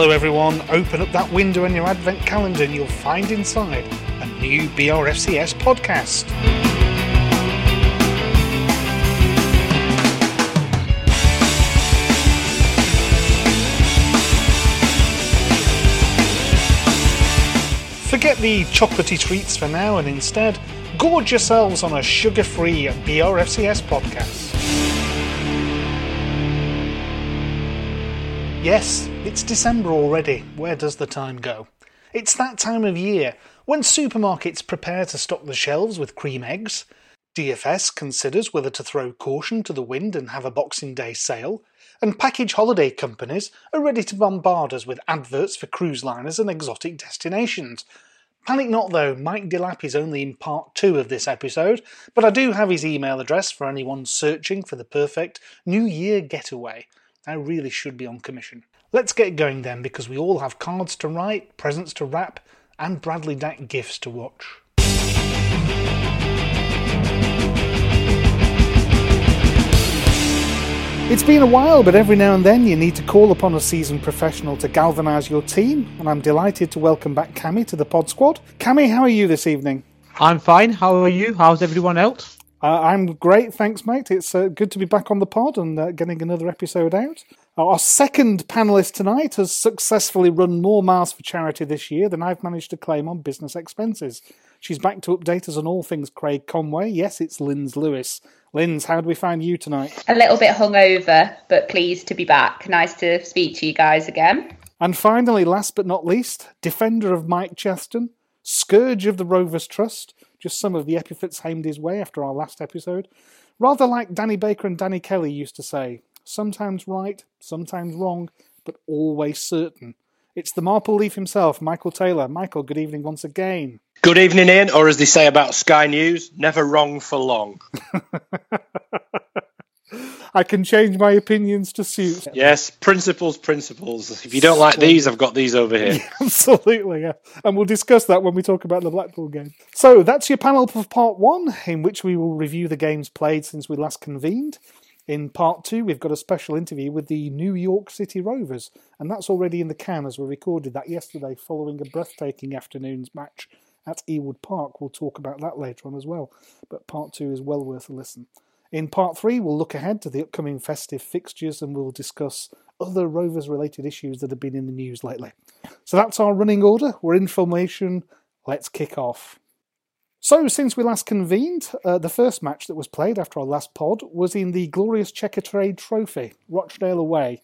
Hello, everyone. Open up that window in your advent calendar and you'll find inside a new BRFCS podcast. Forget the chocolatey treats for now and instead gorge yourselves on a sugar free BRFCS podcast. Yes, it's December already. Where does the time go? It's that time of year when supermarkets prepare to stock the shelves with cream eggs. DFS considers whether to throw caution to the wind and have a Boxing Day sale, and package holiday companies are ready to bombard us with adverts for cruise liners and exotic destinations. Panic not though, Mike Delap is only in part two of this episode, but I do have his email address for anyone searching for the perfect New Year getaway. I really should be on commission. Let's get going then, because we all have cards to write, presents to wrap, and Bradley Dack gifts to watch. It's been a while, but every now and then you need to call upon a seasoned professional to galvanise your team, and I'm delighted to welcome back Cami to the Pod Squad. Cami, how are you this evening? I'm fine. How are you? How's everyone else? Uh, I'm great, thanks, mate. It's uh, good to be back on the pod and uh, getting another episode out. Our second panelist tonight has successfully run more miles for charity this year than I've managed to claim on business expenses. She's back to update us on all things Craig Conway. Yes, it's Linz Lewis. Linz, how do we find you tonight? A little bit hungover, but pleased to be back. Nice to speak to you guys again. And finally, last but not least, defender of Mike Cheston, scourge of the Rovers Trust, just some of the epithets aimed his way after our last episode. Rather like Danny Baker and Danny Kelly used to say, sometimes right, sometimes wrong, but always certain. It's the Marple Leaf himself, Michael Taylor. Michael, good evening once again. Good evening, Ian, or as they say about Sky News, never wrong for long. I can change my opinions to suit. Yes, principles, principles. If you don't like these, I've got these over here. Yeah, absolutely, yeah. And we'll discuss that when we talk about the Blackpool game. So that's your panel for part one, in which we will review the games played since we last convened. In part two, we've got a special interview with the New York City Rovers, and that's already in the can as we recorded that yesterday following a breathtaking afternoon's match at Ewood Park. We'll talk about that later on as well, but part two is well worth a listen. In part three, we'll look ahead to the upcoming festive fixtures and we'll discuss other Rovers related issues that have been in the news lately. So that's our running order. We're in formation. Let's kick off. So, since we last convened, uh, the first match that was played after our last pod was in the glorious Checkatrade Trophy, Rochdale away.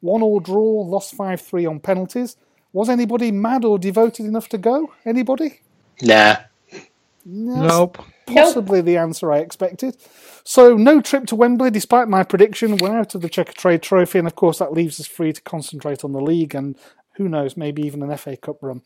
One all draw, lost 5 3 on penalties. Was anybody mad or devoted enough to go? Anybody? Nah. No, Nope. Possibly Nope. the answer I expected. So, no trip to Wembley, despite my prediction. We're out of the Checkatrade Trophy, and of course, that leaves us free to concentrate on the league and who knows, maybe even an FA Cup run.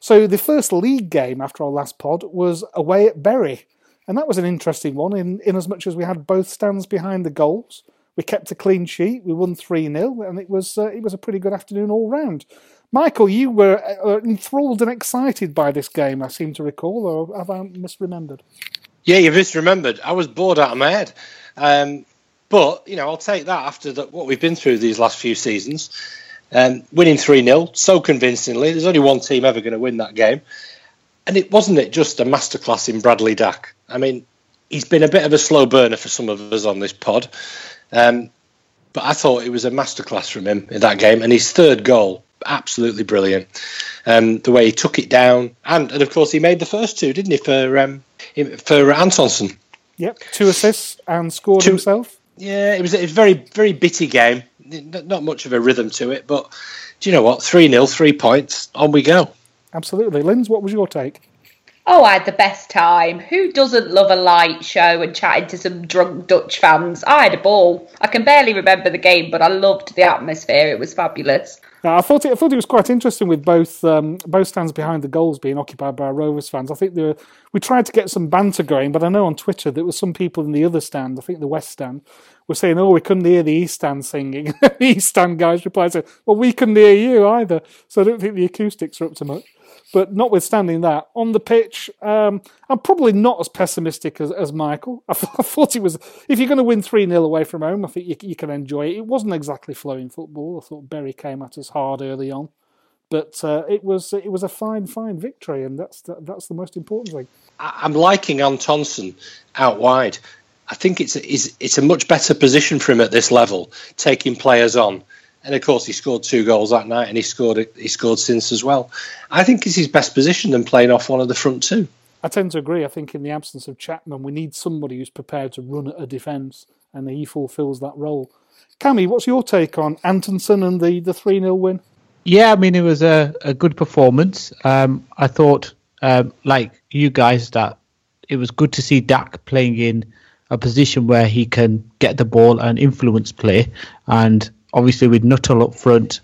So, the first league game after our last pod was away at Bury, and that was an interesting one in, in as much as we had both stands behind the goals. We kept a clean sheet, we won 3 0, and it was, uh, it was a pretty good afternoon all round. Michael, you were uh, enthralled and excited by this game, I seem to recall, or have I misremembered? Yeah, you've misremembered. I was bored out of my head. Um, but, you know, I'll take that after the, what we've been through these last few seasons. Um, winning 3 0 so convincingly. There's only one team ever going to win that game. And it wasn't it just a masterclass in Bradley Dack. I mean, he's been a bit of a slow burner for some of us on this pod. Um, but I thought it was a masterclass from him in that game. And his third goal, absolutely brilliant. Um, the way he took it down. And, and of course, he made the first two, didn't he, for, um, for Antonsson? Yep, two assists and scored Two- himself. Yeah, it was, it was a very, very bitty game. Not not much of a rhythm to it, but do you know what? 3 0, three points, on we go. Absolutely. Linz, what was your take? Oh, I had the best time. Who doesn't love a light show and chatting to some drunk Dutch fans? I had a ball. I can barely remember the game, but I loved the atmosphere. It was fabulous. Now, I thought it, I thought it was quite interesting with both um, both stands behind the goals being occupied by Rovers fans. I think there were, we tried to get some banter going, but I know on Twitter there were some people in the other stand, I think the West stand, were saying, "Oh, we couldn't hear the East stand singing." the East stand guys replied, saying, "Well, we couldn't hear you either." So I don't think the acoustics are up to much. But notwithstanding that, on the pitch, um, I'm probably not as pessimistic as, as Michael. I, th- I thought it was, if you're going to win 3 0 away from home, I think you, you can enjoy it. It wasn't exactly flowing football. I thought Bury came at us hard early on. But uh, it was it was a fine, fine victory, and that's that's the most important thing. I'm liking Antonsson out wide. I think it's a, it's, it's a much better position for him at this level, taking players on. And of course, he scored two goals that night, and he scored he scored since as well. I think it's his best position than playing off one of the front two. I tend to agree. I think in the absence of Chapman, we need somebody who's prepared to run at a defence, and he fulfills that role. Cammy, what's your take on Antonsson and the the three 0 win? Yeah, I mean it was a, a good performance. Um, I thought, um, like you guys, that it was good to see Dack playing in a position where he can get the ball and influence play, and obviously with Nuttall up front,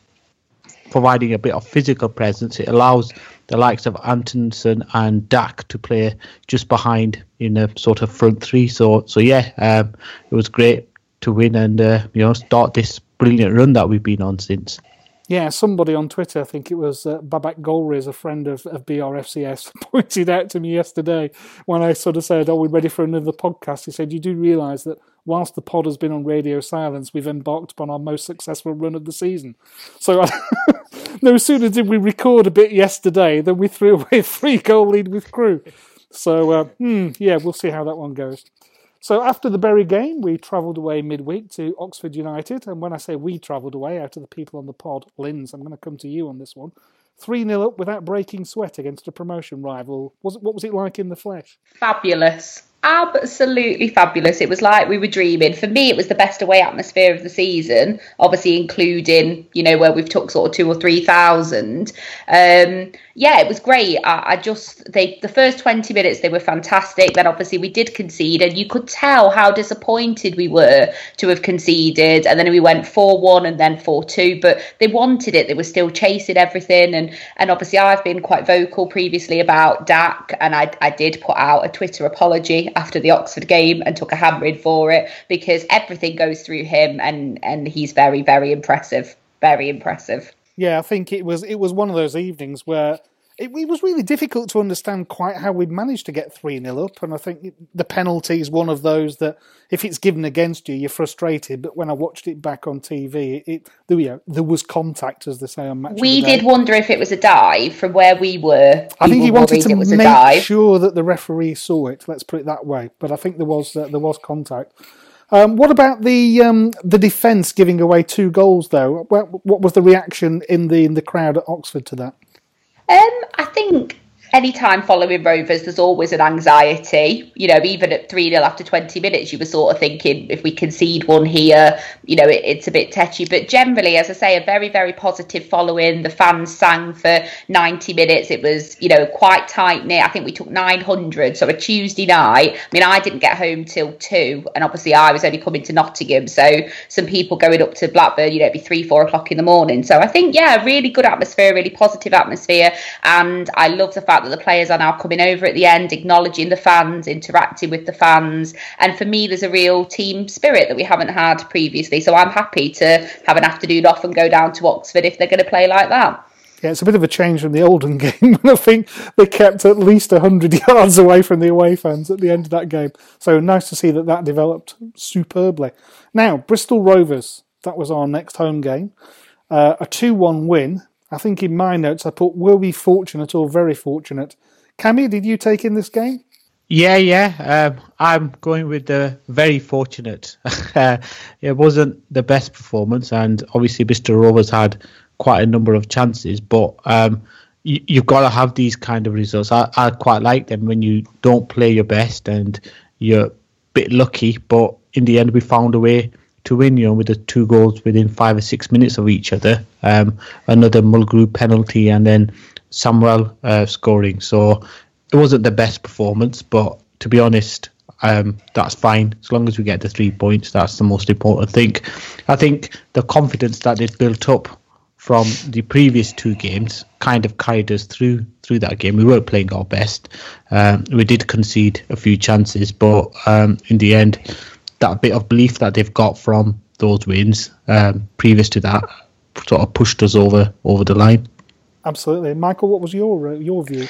providing a bit of physical presence, it allows the likes of Antonsson and Dack to play just behind in a sort of front three. So, so yeah, um, it was great to win and uh, you know start this brilliant run that we've been on since. Yeah, somebody on Twitter, I think it was uh, Babak Golriz, a friend of, of BRFCS, pointed out to me yesterday when I sort of said, "Oh, we're ready for another podcast." He said, "You do realise that whilst the pod has been on radio silence, we've embarked upon our most successful run of the season." So, no sooner did we record a bit yesterday than we threw away a three goal lead with Crewe. So, uh, hmm, yeah, we'll see how that one goes. So after the Bury game, we travelled away midweek to Oxford United. And when I say we travelled away, out of the people on the pod, Linz, I'm going to come to you on this one. 3 0 up without breaking sweat against a promotion rival. Was it, what was it like in the flesh? Fabulous absolutely fabulous. It was like we were dreaming. For me, it was the best away atmosphere of the season, obviously including, you know, where we've took sort of two or three thousand. Um, yeah, it was great. I, I, just they the first twenty minutes they were fantastic. Then obviously we did concede, and you could tell how disappointed we were to have conceded. And then we went four one and then four two, but they wanted it. They were still chasing everything, and and obviously I've been quite vocal previously about Dack, and I I did put out a Twitter apology after the Oxford game and took a hammering for it because everything goes through him and and he's very very impressive, very impressive. Yeah, I think it was it was one of those evenings where it, it, was really difficult to understand quite how we managed to get 3 0 up. And I think the penalty is one of those that, if it's given against you, you're frustrated. But when I watched it back on TV, it, it there, you know, there was contact, as they say on match. We did wonder if it was a dive from where we were. I think he wanted to make sure that the referee saw it. Let's put it that way. But I think there was uh, there was contact. Um, what about the um, the defence giving away two goals though? What, what was the reaction in the in the crowd at Oxford to that? Um, I think anytime following Rovers, there's always an anxiety. You know, even at 3 0 after 20 minutes, you were sort of thinking if we concede one here, you know, it, it's a bit tetchy. But generally, as I say, a very, very positive following. The fans sang for 90 minutes. It was, you know, quite tight knit. I think we took 900. So a Tuesday night, I mean, I didn't get home till 2. And obviously, I was only coming to Nottingham. So some people going up to Blackburn, you know, it'd be 3, 4 o'clock in the morning. So I think, yeah, really good atmosphere, really positive atmosphere. And I love the fact that the players are now coming over at the end, acknowledging the fans, interacting with the fans. And for me, there's a real team spirit that we haven't had previously. So I'm happy to have an afternoon off and go down to Oxford if they're going to play like that. Yeah, it's a bit of a change from the Oldham game I think they kept at least 100 yards away from the away fans at the end of that game. So nice to see that that developed superbly. Now, Bristol Rovers, that was our next home game. Uh, a 2 1 win. I think in my notes I put, were we fortunate or very fortunate? Cammy, did you take in this game? Yeah, yeah. Um, I'm going with the very fortunate. it wasn't the best performance, and obviously, Mr. Rovers had quite a number of chances, but um, you, have got to have these kind of results. I, I quite like them when you don't play your best and you're a bit lucky, but in the end, we found a way to win, you know, with the two goals within five or six minutes of each other. Um, another Mulgrew penalty and then Samuel uh, scoring. So it wasn't the best performance, but to be honest, um, that's fine as long as we get the three points. That's the most important thing. I think the confidence that they'd built up from the previous two games kind of carried us through through that game. We weren't playing our best. Um, we did concede a few chances, but um, in the end, that bit of belief that they've got from those wins um, previous to that sort of pushed us over over the line. Absolutely, Michael. What was your uh, your view?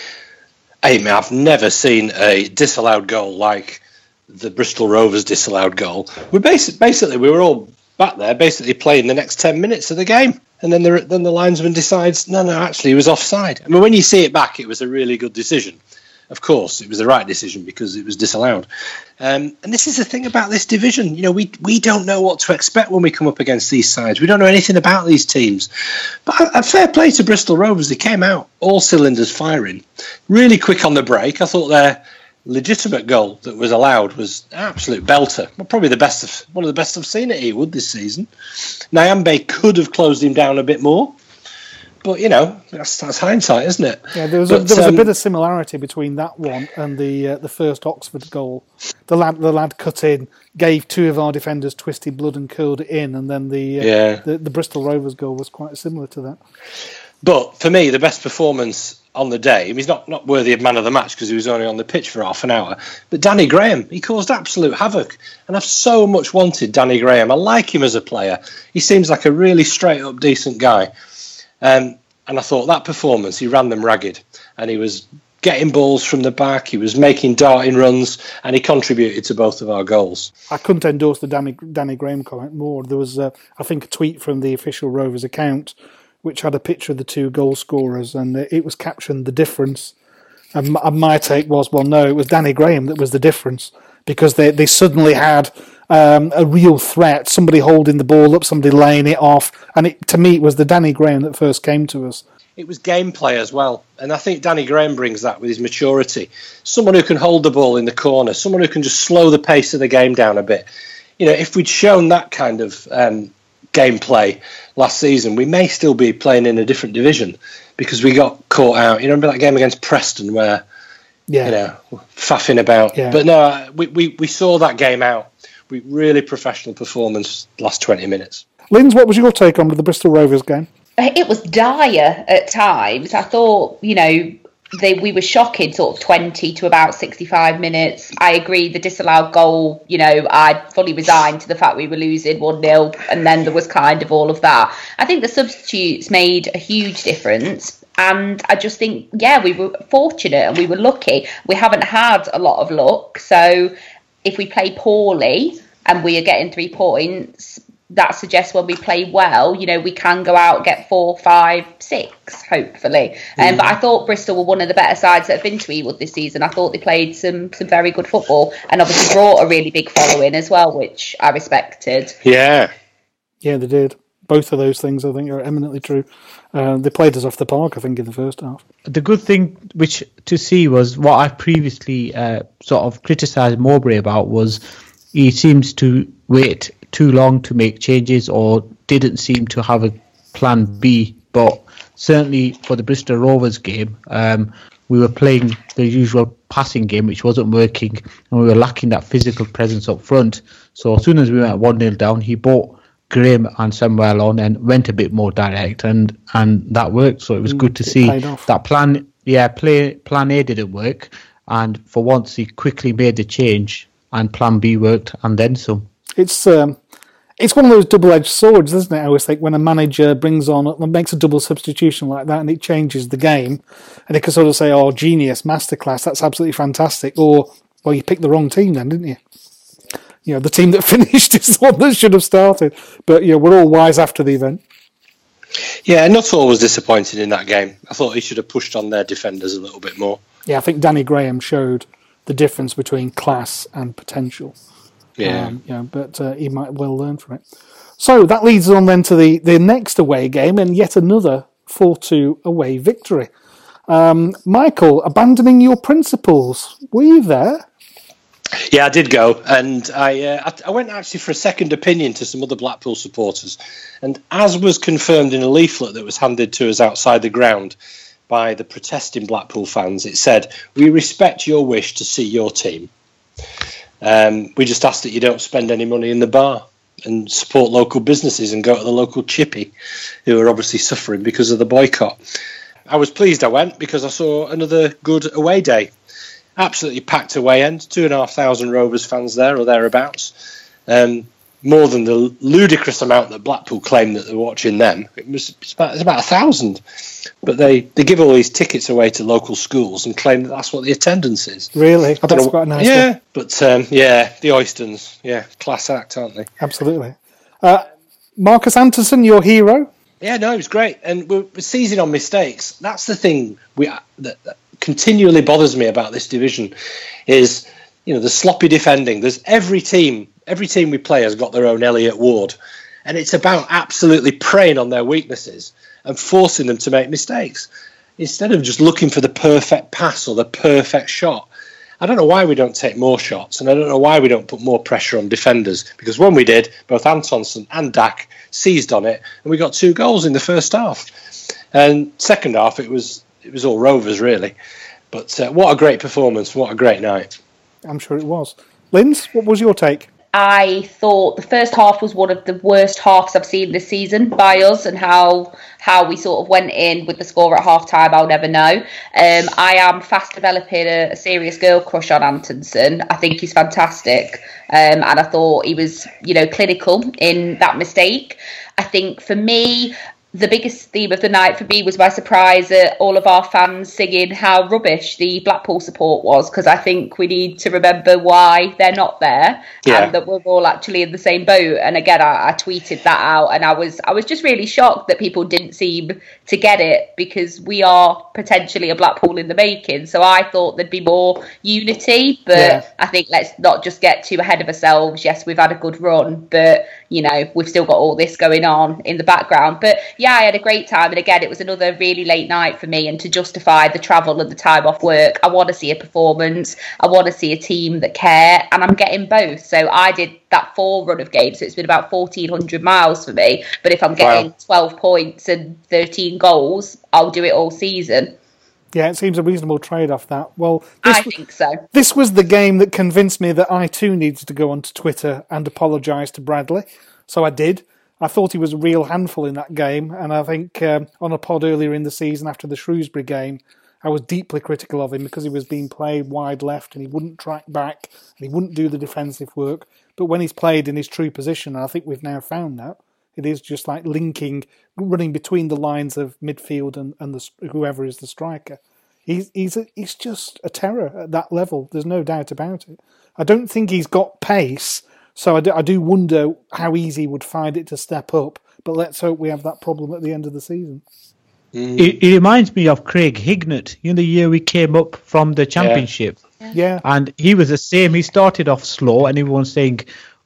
Hey, man, I've never seen a disallowed goal like the Bristol Rovers disallowed goal. We basically, basically we were all back there, basically playing the next ten minutes of the game. And then the then the linesman decides, no, no, actually, he was offside. I mean, when you see it back, it was a really good decision. Of course, it was the right decision because it was disallowed. Um, and this is the thing about this division. You know, we we don't know what to expect when we come up against these sides. We don't know anything about these teams. But a, a fair play to Bristol Rovers. They came out all cylinders firing, really quick on the break. I thought their legitimate goal that was allowed was absolute belter. Probably the best of one of the best I've seen at Ewood this season. Nyambe could have closed him down a bit more. But you know that's, that's hindsight, isn't it? Yeah, there was, but, a, there was um, a bit of similarity between that one and the uh, the first Oxford goal. The lad the lad cut in, gave two of our defenders twisted blood and curled it in, and then the uh, Yeah. the, the Bristol Rovers goal was quite similar to that. But for me, the best performance on the day, I mean, he's not, not worthy of man of the match because he was only on the pitch for half an hour. But Danny Graham, he caused absolute havoc. And I've so much wanted Danny Graham. I like him as a player. He seems like a really straight up, decent guy. Um, and I thought that performance, he ran them ragged. And he was getting balls from the back, he was making darting runs, and he contributed to both of our goals. I couldn't endorse the Danny, Danny Graham comment more. There was, uh, I think, a tweet from the official Rovers account which had a picture of the two goal scorers, and it was captioned "the difference." And my, take was, well, no, it was Danny Graham that was the difference because they they suddenly had um, a real threat, somebody holding the ball up, somebody laying it off, and it, to me, it was the Danny Graham that first came to us. it was gameplay as well. And I think Danny Graham brings that with his maturity. Someone who can hold the ball in the corner, someone who can just slow the pace of the game down a bit. You know, if we'd shown that kind of um, gameplay last season, we may still be playing in a different division because we got caught out. You remember that game against Preston where, Yeah, you know, faffing about. Yeah. But no, we, we, we saw that game out. We really professional performance last 20 minutes. Linz, what was your take on the Bristol Rovers game? Uh, it was dire at times. I thought, you know, they we were shocking sort of 20 to about 65 minutes. I agree the disallowed goal, you know, I fully resigned to the fact we were losing 1-0 and then there was kind of all of that. I think the substitutes made a huge difference and I just think yeah, we were fortunate and we were lucky. We haven't had a lot of luck, so if we play poorly and we are getting 3 points, that suggests when we play well, you know, we can go out get four, five, six, hopefully. Um, but I thought Bristol were one of the better sides that have been to Ewood this season. I thought they played some some very good football and obviously brought a really big following as well, which I respected. Yeah. Yeah, they did. Both of those things, I think, are eminently true. Uh, they played us off the park, I think, in the first half. the good thing which to see was what I previously uh, sort of criticised Mowbray about was he seems to wait too long to make changes or didn't seem to have a plan B. But certainly for the Bristol Rovers game, um, we were playing the usual passing game, which wasn't working, and we were lacking that physical presence up front. So as soon as we went one 0 down, he bought Graham and Samuel on and went a bit more direct, and and that worked. So it was good to it see that plan. Yeah, play plan A didn't work, and for once he quickly made the change, and plan B worked, and then some. It's um, it's one of those double-edged swords, isn't it? I always think when a manager brings on makes a double substitution like that, and it changes the game, and they can sort of say, "Oh, genius, masterclass, that's absolutely fantastic," or "Well, you picked the wrong team, then, didn't you?" You know, the team that finished is the one that should have started. But you know, we're all wise after the event. Yeah, Nuttall was disappointed in that game. I thought he should have pushed on their defenders a little bit more. Yeah, I think Danny Graham showed the difference between class and potential. Yeah. Um, yeah, but uh, he might well learn from it. So that leads on then to the, the next away game and yet another 4 2 away victory. Um, Michael, abandoning your principles. Were you there? Yeah, I did go, and I, uh, I went actually for a second opinion to some other Blackpool supporters, and as was confirmed in a leaflet that was handed to us outside the ground by the protesting Blackpool fans, it said, "We respect your wish to see your team. Um, we just ask that you don't spend any money in the bar." And support local businesses and go to the local chippy, who are obviously suffering because of the boycott. I was pleased I went because I saw another good away day absolutely packed away end, two and a half thousand Rovers fans there or thereabouts. Um, more than the ludicrous amount that Blackpool claim that they're watching them. It was it's about, it's about a thousand, but they, they give all these tickets away to local schools and claim that that's what the attendance is. Really? That's know- quite a nice. Yeah, one. but um, yeah, the Oystons, yeah, class act, aren't they? Absolutely. Uh, Marcus Anderson, your hero. Yeah, no, it was great, and we're, we're seizing on mistakes. That's the thing we that, that continually bothers me about this division is you know the sloppy defending. There's every team, every team we play has got their own Elliot Ward, and it's about absolutely preying on their weaknesses and forcing them to make mistakes instead of just looking for the perfect pass or the perfect shot. I don't know why we don't take more shots, and I don't know why we don't put more pressure on defenders. Because when we did, both Antonsson and Dack seized on it, and we got two goals in the first half. And second half, it was it was all Rovers really. But uh, what a great performance! What a great night! I'm sure it was. Linz, what was your take? I thought the first half was one of the worst halves I've seen this season by us, and how how we sort of went in with the score at half time, I'll never know. Um, I am fast developing a, a, serious girl crush on Antonsson. I think he's fantastic, um, and I thought he was, you know, clinical in that mistake. I think for me, the biggest theme of the night for me was my surprise at all of our fans singing how rubbish the Blackpool support was because I think we need to remember why they're not there yeah. and that we're all actually in the same boat. And again, I, I, tweeted that out, and I was I was just really shocked that people didn't seem to get it because we are potentially a Blackpool in the making. So I thought there'd be more unity, but yeah. I think let's not just get too ahead of ourselves. Yes, we've had a good run, but you know we've still got all this going on in the background. But yeah I had a great time. And again, it was another really late night for me. And to justify the travel and the time off work, I want to see a performance. I want to see a team that care. And I'm getting both. So I did that four run of games. So it's been about 1,400 miles for me. But if I'm getting wow. 12 points and 13 goals, I'll do it all season. Yeah, it seems a reasonable trade off that. Well, I think so. This was the game that convinced me that I too needed to go onto Twitter and apologise to Bradley. So I did. I thought he was a real handful in that game, and I think um, on a pod earlier in the season after the Shrewsbury game, I was deeply critical of him because he was being played wide left and he wouldn't track back and he wouldn't do the defensive work. But when he's played in his true position, and I think we've now found that, it is just like linking, running between the lines of midfield and, and the, whoever is the striker. He's he's a, he's just a terror at that level. There's no doubt about it. I don't think he's got pace so I do, I do wonder how easy he would find it to step up. But let's hope we have that problem at the end of the season. Mm. It, it, reminds me of Craig Hignett in the year we came up from the championship. Yeah. yeah. And he was the same. He started off slow, and everyone's saying,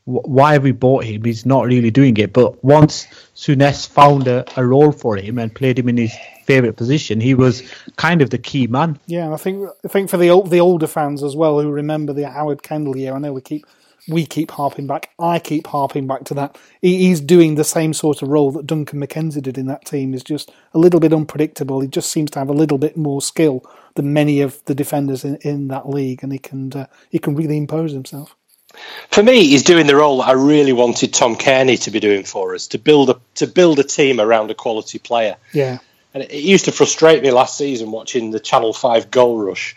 why have we bought him? He's not really doing it. But once Souness found a, a role for him and played him in his favourite position, he was kind of the key man. Yeah, I think I think for the the older fans as well who remember the Howard Kendall year, I know we keep we keep harping back. I keep harping back to that. He's doing the same sort of role that Duncan McKenzie did in that team. Is just a little bit unpredictable. He just seems to have a little bit more skill than many of the defenders in, in that league, and he can uh, he can really impose himself. For me, he's doing the role that I really wanted Tom Cairney to be doing for us to build a to build a team around a quality player. Yeah, and it, it used to frustrate me last season watching the Channel Five goal rush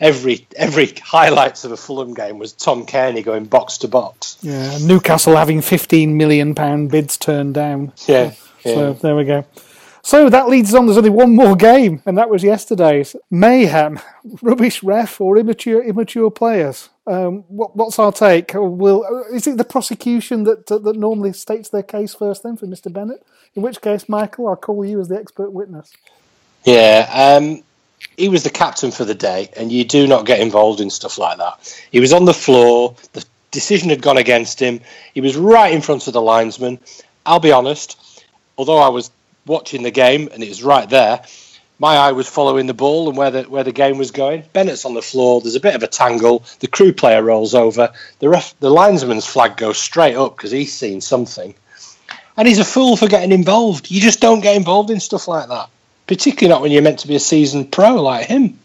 every every highlights of a Fulham game was Tom Cairney going box to box. Yeah, Newcastle having fifteen million pound bids turned down. Yeah, yeah. So there we go. So that leads on. There's only one more game, and that was yesterday's mayhem. Rubbish ref or immature immature players. Um, what, what's our take? Will is it the prosecution that that normally states their case first, then for Mr. Bennett? In which case, Michael, I'll call you as the expert witness. Yeah, um, he was the captain for the day, and you do not get involved in stuff like that. He was on the floor. The decision had gone against him. He was right in front of the linesman. I'll be honest, although I was watching the game and it was right there, my eye was following the ball and where the where the game was going. Bennett's on the floor. There's a bit of a tangle. The Crewe player rolls over. The ref, the linesman's flag goes straight up because he's seen something, and he's a fool for getting involved. You just don't get involved in stuff like that particularly not when you're meant to be a seasoned pro like him.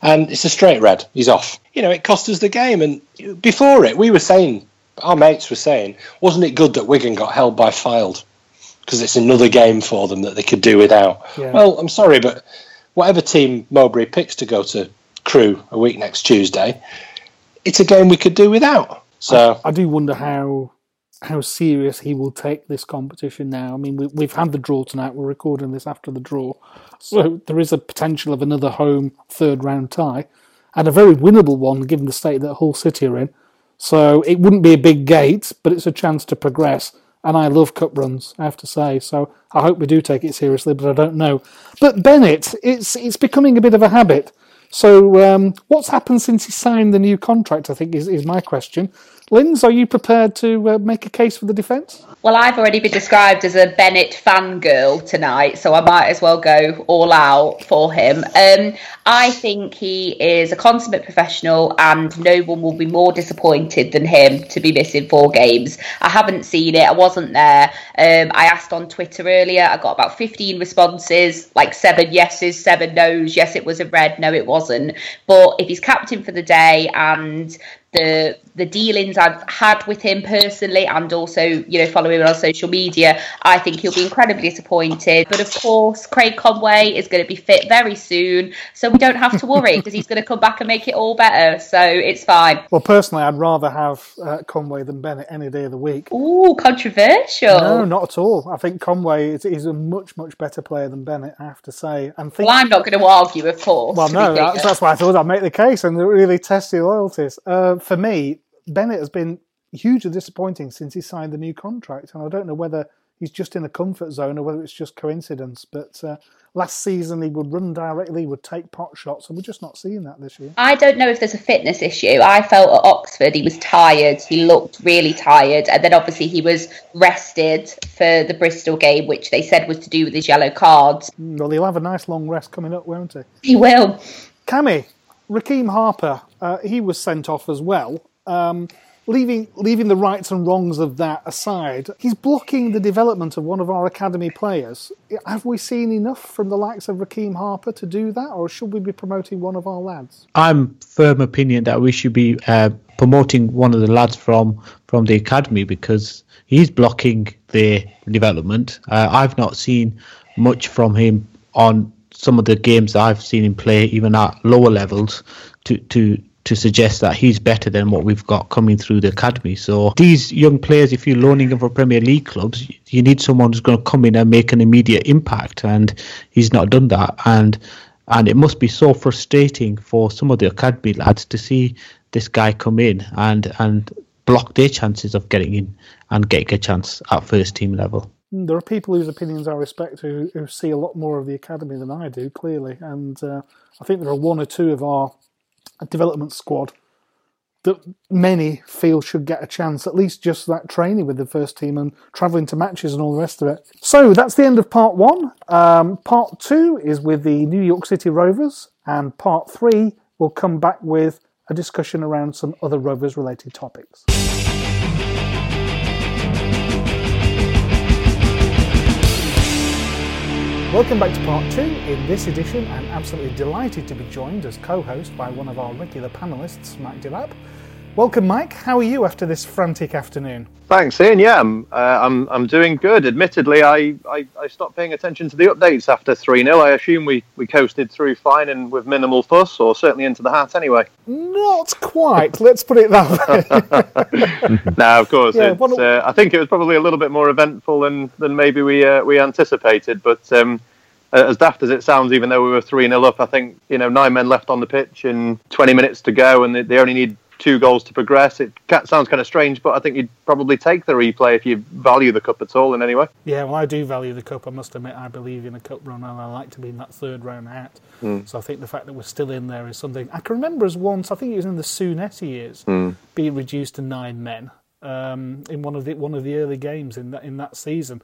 And it's a straight red. He's off. You know, it cost us the game. And before it, we were saying, our mates were saying, wasn't it good that Wigan got held by Fylde? Because it's another game for them that they could do without. Yeah. Well, I'm sorry, but whatever team Mowbray picks to go to Crewe a week next Tuesday, it's a game we could do without. So I, I do wonder how how serious he will take this competition now. I mean, we, have had the draw tonight. We're recording this after the draw, so there is a potential of another home third round tie, and a very winnable one given the state that Hull City are in. So it wouldn't be a big gate, but it's a chance to progress. And I love cup runs. I have to say, so I hope we do take it seriously, but I don't know. But Bennett, it's it's becoming a bit of a habit. So, um, what's happened since he signed the new contract? I think is, is my question. Linz, are you prepared to uh, make a case for the defence? Well, I've already been described as a Bennett fangirl tonight, so I might as well go all out for him. Um, I think he is a consummate professional, and no one will be more disappointed than him to be missing four games. I haven't seen it, I wasn't there. Um, I asked on Twitter earlier, I got about 15 responses, like seven yeses, seven nos. Yes, it was a red, no, it wasn't. But if he's captain for the day and the the dealings I've had with him personally and also, you know, following him on social media, I think he'll be incredibly disappointed. But of course, Craig Conway is going to be fit very soon, so we don't have to worry because he's going to come back and make it all better. So it's fine. Well, personally, I'd rather have uh, Conway than Bennett any day of the week. Ooh, controversial. No, not at all. I think Conway is, is a much, much better player than Bennett, I have to say. And think, well, I'm not going to argue, of course. Well, no, that's, that's, why I thought I'd make the case and really test your loyalties. Uh, for me, Bennett has been hugely disappointing since he signed the new contract, and I don't know whether he's just in a comfort zone or whether it's just coincidence. But uh, last season he would run directly, would take pot shots, and we're just not seeing that this year. I don't know if there's a fitness issue. I felt at Oxford he was tired. He looked really tired, and then obviously he was rested for the Bristol game, which they said was to do with his yellow cards. Well, he'll have a nice long rest coming up, won't he? He will. Cammy, Rekeem Harper, uh, he was sent off as well. Um, leaving leaving the rights and wrongs of that aside, he's blocking the development of one of our academy players. Have we seen enough from the likes of Rekeem Harper to do that, or should we be promoting one of our lads? I'm firm opinion that we should be uh, promoting one of the lads from from the academy because he's blocking the development. Uh, I've not seen much from him on some of the games that I've seen him play, even at lower levels, to to to suggest that he's better than what we've got coming through the academy. So these young players, if you're loaning them for Premier League clubs, you need someone who's going to come in and make an immediate impact, and he's not done that. And and it must be so frustrating for some of the academy lads to see this guy come in and and block their chances of getting in and getting a chance at first team level. There are people whose opinions I respect who, who see a lot more of the academy than I do, clearly, and uh, I think there are one or two of our development squad that many feel should get a chance, at least just that training with the first team and travelling to matches and all the rest of it. So that's the end of part one. Um, part two is with the New York City Rovers, and part three will come back with a discussion around some other Rovers related topics. Welcome back to part two. In this edition, I'm absolutely delighted to be joined as co host by one of our regular panelists, Mike Delap. Welcome, Mike. How are you after this frantic afternoon? Thanks, Ian. Yeah, I'm, uh, I'm, I'm doing good. Admittedly, I, I, I stopped paying attention to the updates after 3 0. I assume we, we coasted through fine and with minimal fuss, or certainly into the hat anyway. Not quite. Let's put it that way. no, of course. Yeah, uh, I think it was probably a little bit more eventful than, than maybe we, uh, we anticipated, but. Um, as daft as it sounds, even though we were 3 0 up, I think, you know, nine men left on the pitch and 20 minutes to go, and they, they only need two goals to progress. It sounds kind of strange, but I think you'd probably take the replay if you value the cup at all in any way. Yeah, well, I do value the cup. I must admit, I believe in a cup run, and I like to be in that third round out. Mm. So I think the fact that we're still in there is something I can remember as once. I think it was in the Souness years, mm. being reduced to nine men um, in one of the one of the early games in that in that season.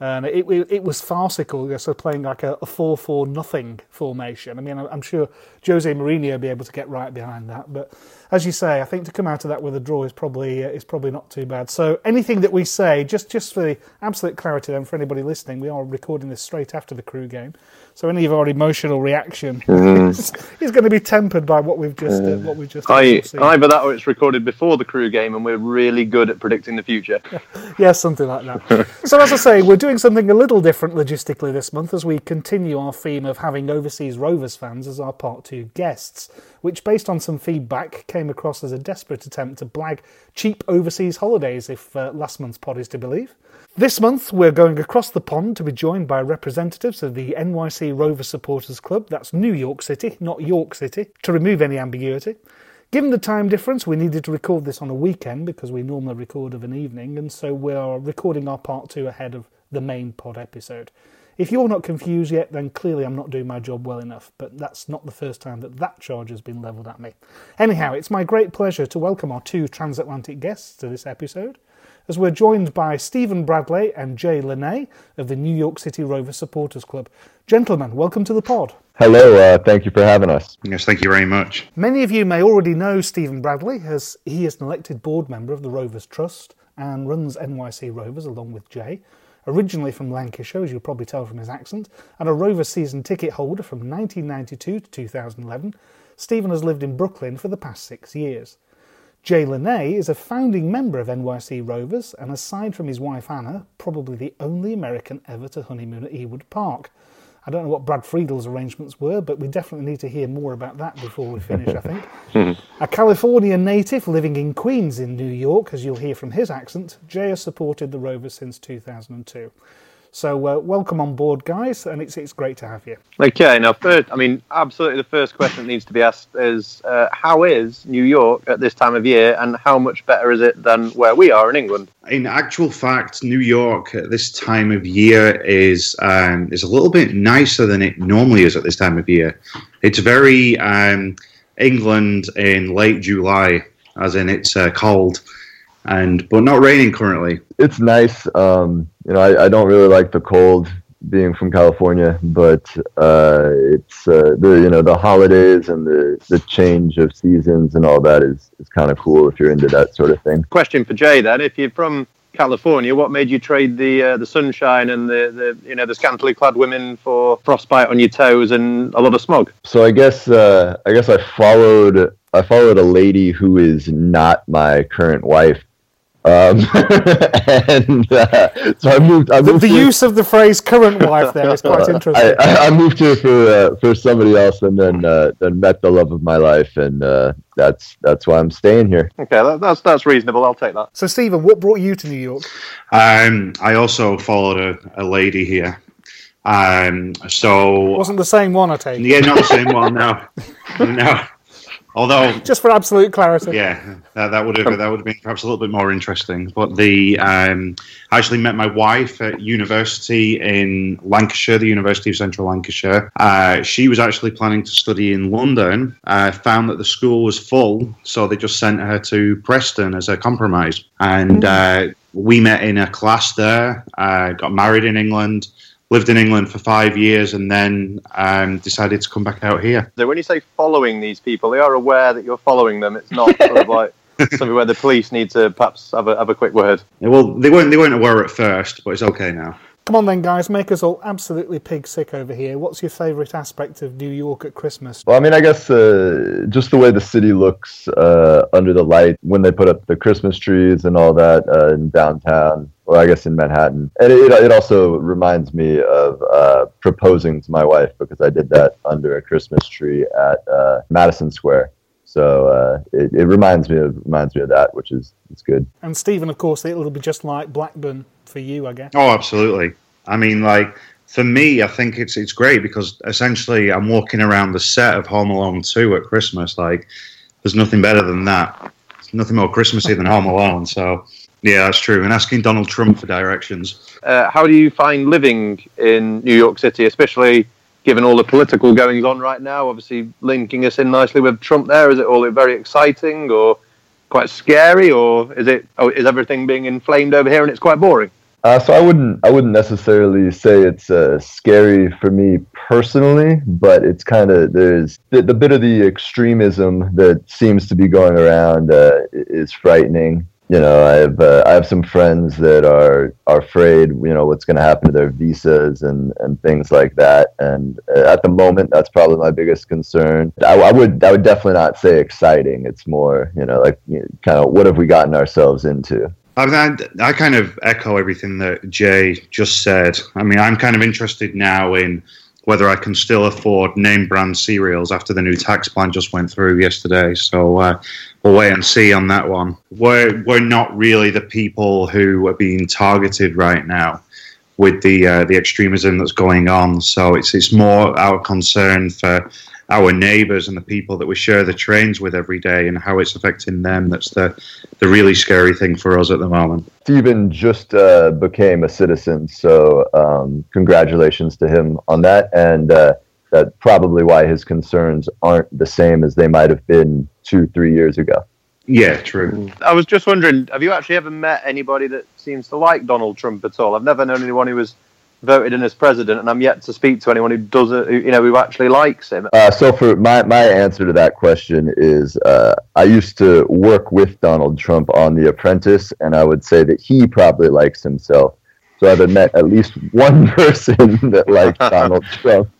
And it, it, it was farcical, so playing like a, a 4 4 nothing formation. I mean, I'm sure Jose Mourinho be able to get right behind that. But as you say, I think to come out of that with a draw is probably uh, is probably not too bad. So anything that we say, just, just for the absolute clarity then, for anybody listening, we are recording this straight after the Crewe game. So any of our emotional reaction mm. is, is, going to be tempered by what we've just uh, what we've just. I, either that or it's recorded before the Crewe game, and we're really good at predicting the future. yeah, something like that. so as I say, we're doing something a little different logistically this month as we continue our theme of having overseas Rovers fans as our part two guests, which, based on some feedback, came across as a desperate attempt to blag cheap overseas holidays, if uh, last month's pod is to believe. This month, we're going across the pond to be joined by representatives of the NYC Rover Supporters Club, that's New York City, not York City, to remove any ambiguity. Given the time difference, we needed to record this on a weekend because we normally record of an evening, and so we are recording our part two ahead of the main pod episode. If you're not confused yet, then clearly I'm not doing my job well enough, but that's not the first time that that charge has been levelled at me. Anyhow, it's my great pleasure to welcome our two transatlantic guests to this episode, as we're joined by Stephen Bradley and Jay Lene of the New York City Rover Supporters Club. Gentlemen, welcome to the pod. Hello, uh, thank you for having us. Yes, thank you very much. Many of you may already know Stephen Bradley, as he is an elected board member of the Rovers Trust and runs NYC Rovers along with Jay originally from Lancashire, as you'll probably tell from his accent, and a Rover season ticket holder from 1992 to 2011, Stephen has lived in Brooklyn for the past six years. Jay Lene is a founding member of NYC Rovers, and aside from his wife Anna, probably the only American ever to honeymoon at Ewood Park. I don't know what Brad Friedel's arrangements were, but we definitely need to hear more about that before we finish, I think. a California native living in Queens in New York, as you'll hear from his accent, Jay has supported the Rovers since 2002. So uh, welcome on board, guys, and it's it's great to have you. Okay, now first, I mean, absolutely, the first question that needs to be asked is, uh, how is New York at this time of year, and how much better is it than where we are in England? In actual fact, New York at this time of year is um, is a little bit nicer than it normally is at this time of year. It's very um, England in late July, as in it's uh, cold and but not raining currently. It's nice. Um, you know, I, I, don't really like the cold being from California, but uh, it's uh, the you know the holidays and the the change of seasons and all that is is kind of cool if you're into that sort of thing. Question for Jay then: If you're from California, what made you trade the uh, the sunshine and the, the you know the scantily clad women for frostbite on your toes and a lot of smog? So I guess uh, I guess I followed I followed a lady who is not my current wife um, and uh, so I moved. I moved the, the use of the phrase "current wife" there is quite interesting. I, I, moved here for uh, for somebody else, and then uh, then met the love of my life, and uh, that's that's why I'm staying here. Okay, that, that's that's reasonable. I'll take that. So, Stephen, what brought you to New York? Um, I also followed a, a lady here. Um, so wasn't the same one, I take. Yeah, not the same one. No, no. Although, just for absolute clarity, yeah, that, that would have that would have been perhaps a little bit more interesting. But the um, I actually met my wife at university in Lancashire, the University of Central Lancashire. Uh, she was actually planning to study in London. Uh, found that the school was full, so they just sent her to Preston as a compromise. And mm. uh, we met in a class there. Uh, got married in England lived in England for five years and then um, decided to come back out here. So when you say following these people, they are aware that you're following them. It's not sort of like something where the police need to perhaps have a, have a quick word. Yeah, well, they weren't they weren't aware at first, but it's okay now. Come on then, guys, make us all absolutely pig sick over here. What's your favourite aspect of New York at Christmas? Well, I mean, I guess uh, just the way the city looks uh, under the light when they put up the Christmas trees and all that uh, in downtown. Well, I guess in Manhattan, and it, it also reminds me of uh, proposing to my wife because I did that under a Christmas tree at uh, Madison Square. So uh, it, it reminds me of reminds me of that, which is it's good. And Stephen, of course, it'll be just like Blackburn for you, I guess. Oh, absolutely. I mean, like for me, I think it's it's great because essentially I'm walking around the set of Home Alone 2 at Christmas. Like, there's nothing better than that. There's nothing more Christmassy than Home Alone. So, yeah, that's true. And asking Donald Trump for directions. Uh, how do you find living in New York City, especially given all the political goings on right now? Obviously, linking us in nicely with Trump there. Is it all very exciting or quite scary, or is it? Oh, is everything being inflamed over here and it's quite boring? Uh, so I wouldn't I wouldn't necessarily say it's uh, scary for me personally, but it's kind of there's the, the, bit of the extremism that seems to be going around uh, is frightening. You know, I have uh, I have some friends that are are afraid. You know, what's going to happen to their visas and and things like that. And uh, at the moment, that's probably my biggest concern. I, I, would I would definitely not say exciting. It's more you know like you know, kind of what have we gotten ourselves into. I, I kind of echo everything that Jay just said. I mean, I'm kind of interested now in whether I can still afford name brand cereals after the new tax plan just went through yesterday. So uh, we'll wait and see on that one. We're we're not really the people who are being targeted right now with the uh, the extremism that's going on. So it's it's more our concern for our neighbours and the people that we share the trains with every day and how it's affecting them. That's the the really scary thing for us at the moment. Stephen just uh, became a citizen, so um, congratulations to him on that, and uh, that's probably why his concerns aren't the same as they might have been two, three years ago. Yeah, true. I was just wondering, have you actually ever met anybody that seems to like Donald Trump at all? I've never known anyone who was voted in as president, and I'm yet to speak to anyone who doesn't, you know, who actually likes him. Uh, so, for my my answer to that question is, uh, I used to work with Donald Trump on The Apprentice, and I would say that he probably likes himself. So I've met at least one person that likes Donald Trump.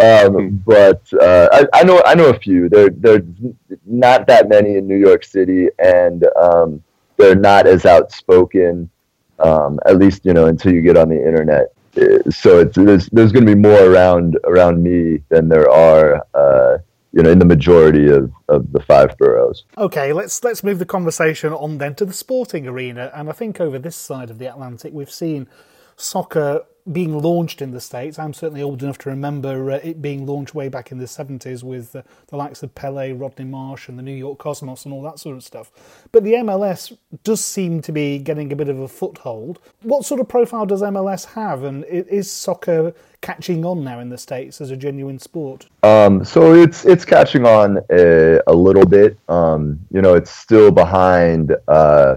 Um, but uh, I, I, know I know a few. There there's not that many in New York City, and um, they're not as outspoken. Um, at least you know until you get on the internet so it's, there's there's going to be more around around me than there are uh, you know in the majority of, of the five boroughs. Okay, let's let's move the conversation on then to the sporting arena, and I think over this side of the Atlantic we've seen soccer being launched in the States. I'm certainly old enough to remember uh, it being launched way back in the 70s with uh, the likes of Pele, Rodney Marsh, and the New York Cosmos and all that sort of stuff. But the MLS does seem to be getting a bit of a foothold. What sort of profile does MLS have, and is soccer catching on now in the States as a genuine sport? Um, so it's it's catching on a, a little bit. Um, you know, it's still behind. Uh,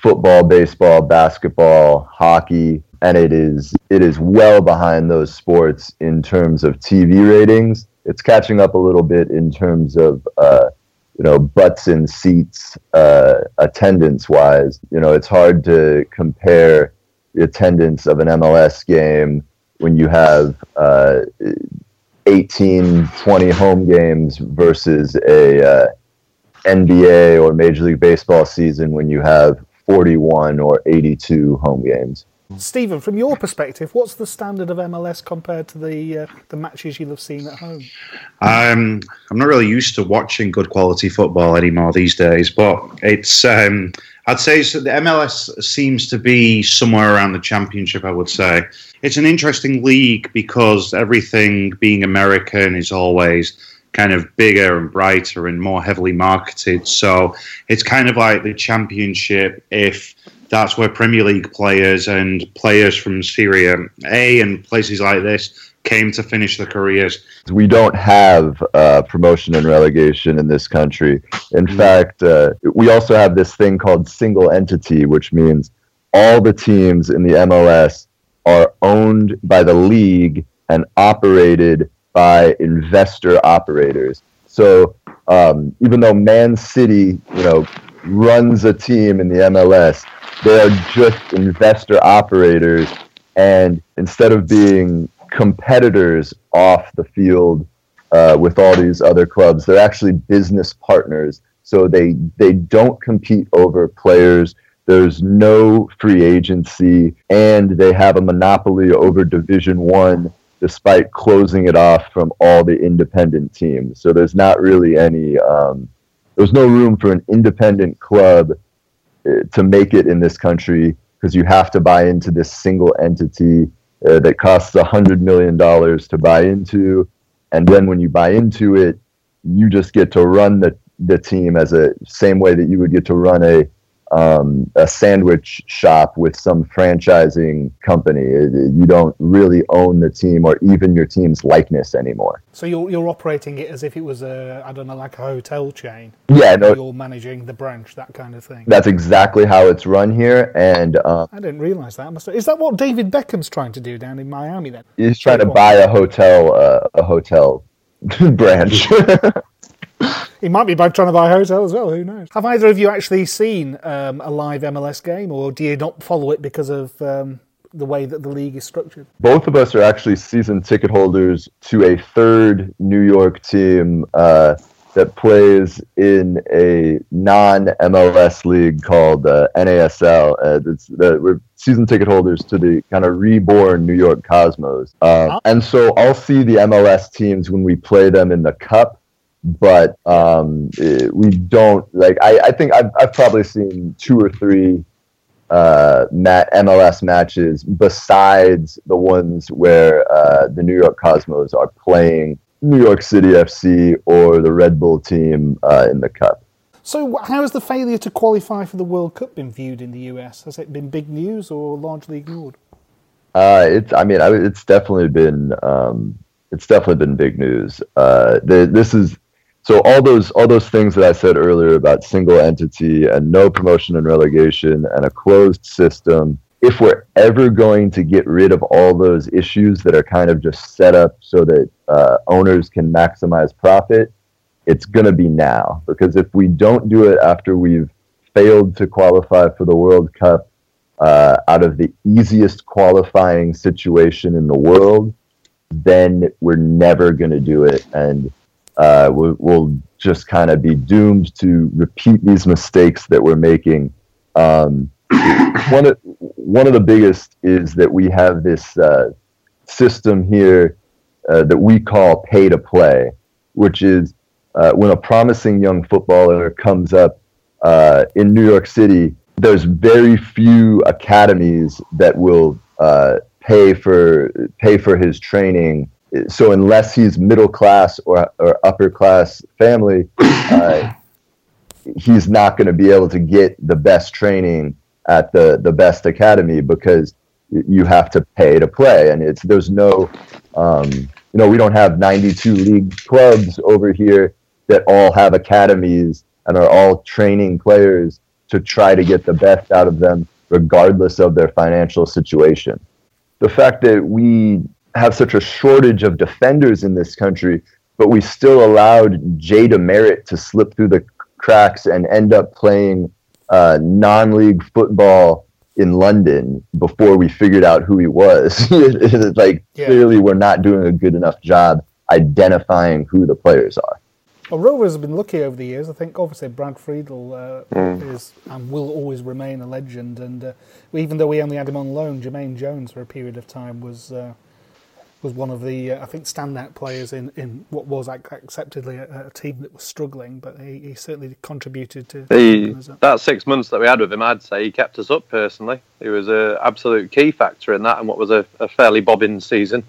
football, baseball, basketball, hockey, and it is it is well behind those sports in terms of TV ratings. It's catching up a little bit in terms of uh, you know butts in seats uh, attendance wise. You know, it's hard to compare the attendance of an MLS game when you have uh, 18, 20 home games versus a uh, NBA or Major League Baseball season when you have 41 or 82 home games. Stephen, from your perspective, what's the standard of MLS compared to the uh, the matches you'll have seen at home? Um, I'm not really used to watching good quality football anymore these days, but it's um, I'd say so the MLS seems to be somewhere around the championship. I would say it's an interesting league because everything being American is always kind of bigger and brighter and more heavily marketed. So it's kind of like the championship if that's where Premier League players and players from Serie A and places like this came to finish their careers. We don't have uh, promotion and relegation in this country. In mm. fact, uh, we also have this thing called single entity, which means all the teams in the MLS are owned by the league and operated by investor operators. So um, even though Man City, you know, runs a team in the MLS, they are just investor operators. And instead of being competitors off the field uh, with all these other clubs, they're actually business partners. So they they don't compete over players. There's no free agency, and they have a monopoly over Division One, despite closing it off from all the independent teams. So there's not really any. Um, there's no room for an independent club to make it in this country because you have to buy into this single entity uh, that costs a hundred million dollars to buy into, and then when you buy into it, you just get to run the the team as a same way that you would get to run a um, a sandwich shop with some franchising company. You don't really own the team or even your team's likeness anymore. So you're, you're operating it as if it was a, I don't know, like a hotel chain. Yeah, no. You're managing the branch, that kind of thing. That's exactly how it's run here. And um, I didn't realize that. Is that what David Beckham's trying to do down in Miami then? He's trying to buy a hotel, uh, a hotel branch. he might be trying to buy a hotel as well. Who knows? Have either of you actually seen um, a live MLS game, or do you not follow it because of um, the way that the league is structured? Both of us are actually season ticket holders to a third New York team uh, that plays in a non MLS league called uh, NASL. Uh, the, we're season ticket holders to the kind of reborn New York Cosmos. Uh, and so I'll see the MLS teams when we play them in the Cup but um, we don't like. I, I think I've, I've probably seen two or three uh, mat- MLS matches besides the ones where uh, the New York Cosmos are playing New York City FC or the Red Bull team uh, in the Cup. So, how has the failure to qualify for the World Cup been viewed in the US? Has it been big news or largely ignored? Uh, it's. I mean, it's definitely been. Um, it's definitely been big news. Uh, the, this is so all those all those things that I said earlier about single entity and no promotion and relegation and a closed system. If we're ever going to get rid of all those issues that are kind of just set up so that uh, owners can maximize profit, it's going to be now. Because if we don't do it after we've failed to qualify for the World Cup uh, out of the easiest qualifying situation in the world, then we're never going to do it. And uh, we'll, we'll, just kind of be doomed to repeat these mistakes that we're making. Um, one of one of the biggest is that we have this uh, system here uh, that we call pay to play, which is uh, when a promising young footballer comes up uh, in New York City. There's very few academies that will uh, pay for pay for his training so unless he's middle class or, or upper class family, uh, he's not going to be able to get the best training at the, the best academy because you have to pay to play. And it's, there's no, um, you know, we don't have 92 league clubs over here that all have academies and are all training players to try to get the best out of them, regardless of their financial situation. The fact that we have such a shortage of defenders in this country, but we still allowed Jay DeMerit to slip through the cracks and end up playing uh, non-league football in London before we figured out who he was. like yeah. clearly, we're not doing a good enough job identifying who the players are. Well, Rovers have been lucky over the years. I think obviously Brad Friedel uh, mm. is and will always remain a legend. And uh, even though we only had him on loan, Jermaine Jones for a period of time was uh, was one of the uh, I think standout players in, in what was acceptedly a, a team that was struggling, but he, he certainly contributed to he, that six months that we had with him. I'd say he kept us up personally. He was an absolute key factor in that, and what was a, a fairly bobbing season.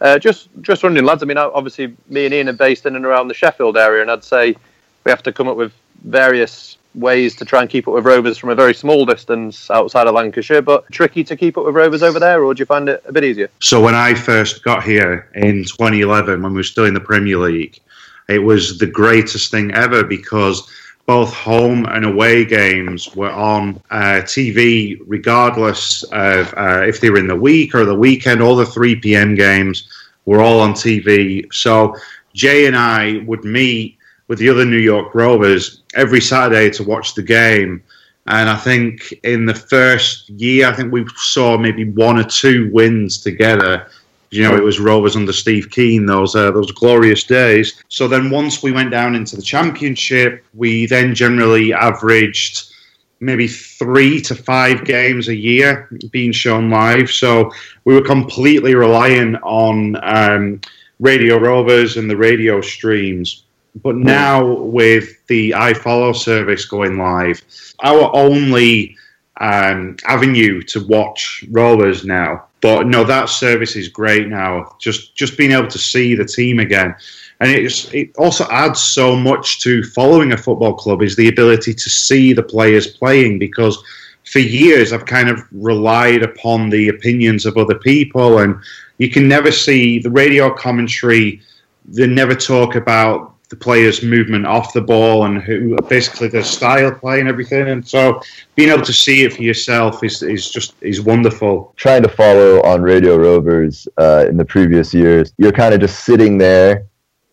Uh, just just wondering, lads. I mean, obviously, me and Ian are based in and around the Sheffield area, and I'd say we have to come up with various ways to try and keep up with Rovers from a very small distance outside of Lancashire, but tricky to keep up with Rovers over there, or do you find it a bit easier? So when I first got here in 2011, when we were still in the Premier League, it was the greatest thing ever because both home and away games were on uh, TV, regardless of uh, if they were in the week or the weekend. All the 3 p.m. games were all on TV. So Jay and I would meet with the other New York Rovers every Saturday to watch the game. And I think in the first year, I think we saw maybe one or two wins together. You know, it was Rovers under Steve Kean those uh, those glorious days. So then, once we went down into the championship, we then generally averaged maybe three to five games a year being shown live. So we were completely reliant on um, Radio Rovers and the radio streams. But now with the iFollow service going live, our only um, avenue to watch Rovers now. But no, that service is great now. Just just being able to see the team again, and it's it also adds so much to following a football club is the ability to see the players playing because for years I've kind of relied upon the opinions of other people, and you can never see the radio commentary. They never talk about the players' movement off the ball and who basically their style play and everything. And so being able to see it for yourself is is just is wonderful. Trying to follow on Radio Rovers uh, in the previous years, you're kind of just sitting there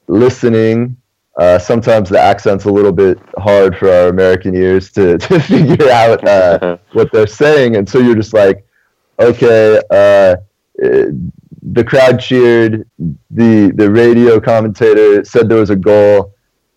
listening. Uh, sometimes the accent's a little bit hard for our American ears to, to figure out uh, what they're saying, and so you're just like, okay, uh, the crowd cheered. The the radio commentator said there was a goal.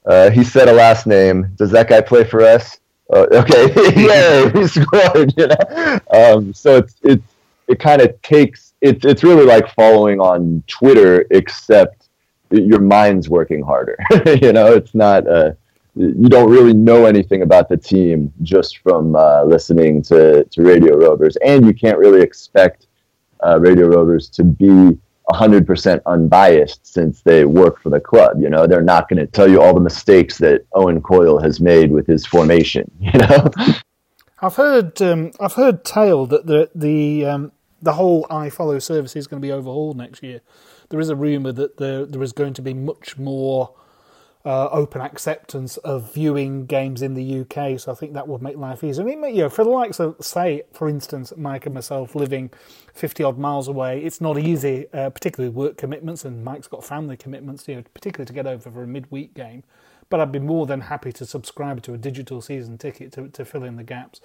Uh, he said a last name. Does that guy play for us? Uh, okay, yeah, he scored. You know, um, so it's it's it kind of takes it's it's really like following on Twitter, except your mind's working harder. you know, it's not. Uh, you don't really know anything about the team just from uh, listening to, to Radio Rovers, and you can't really expect uh, Radio Rovers to be 100% unbiased since they work for the club. You know, they're not going to tell you all the mistakes that Owen Coyle has made with his formation. You know, I've heard um, I've heard tale that the the um, the whole iFollow service is going to be overhauled next year. There is a rumor that there there is going to be much more uh, open acceptance of viewing games in the UK. So I think that would make life easier. You know, for the likes of, say, for instance, Mike and myself living 50 odd miles away, it's not easy, uh, particularly work commitments, and Mike's got family commitments, you know, particularly to get over for a midweek game. But I'd be more than happy to subscribe to a digital season ticket to, to fill in the gaps.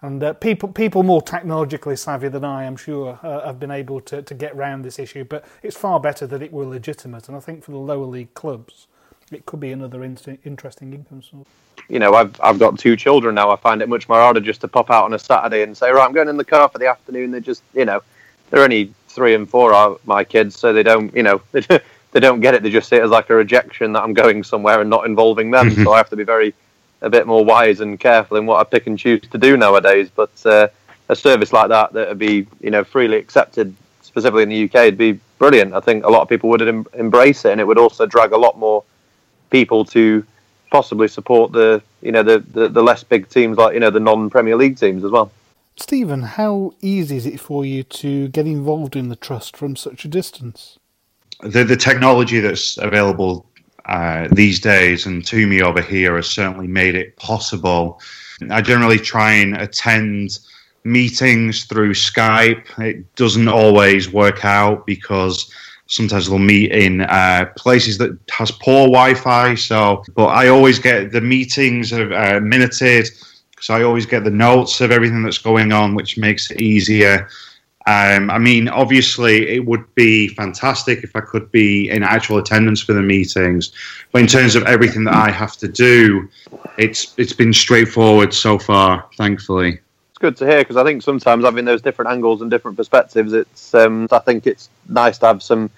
And uh, people, people more technologically savvy than I, I'm sure, uh, have been able to, to get around this issue. But it's far better that it were legitimate. And I think for the lower league clubs, it could be another in- interesting income source. You know, I've I've got two children now. I find it much more harder just to pop out on a Saturday and say, right, I'm going in the car for the afternoon. They're just, you know, they're only three and four are my kids, so they don't, you know, they don't get it. They just see it as like a rejection that I'm going somewhere and not involving them. so I have to be very a bit more wise and careful in what I pick and choose to do nowadays. But uh, a service like that that would be, you know, freely accepted, specifically in the UK, would be brilliant. I think a lot of people would em- embrace it, and it would also drag a lot more people to possibly support the you know the, the, the less big teams like you know the non Premier League teams as well. Stephen, how easy is it for you to get involved in the trust from such a distance? The the technology that's available uh, these days and to me over here has certainly made it possible. I generally try and attend meetings through Skype. It doesn't always work out because sometimes they'll meet in uh, places that has poor Wi-Fi. So, but I always get the meetings are uh, minuted because I always get the notes of everything that's going on, which makes it easier. Um, I mean, obviously, it would be fantastic if I could be in actual attendance for the meetings. But in terms of everything that I have to do, it's it's been straightforward so far, thankfully it's good to hear because I think sometimes having those different angles and different perspectives, it's um, I think it's nice to have some,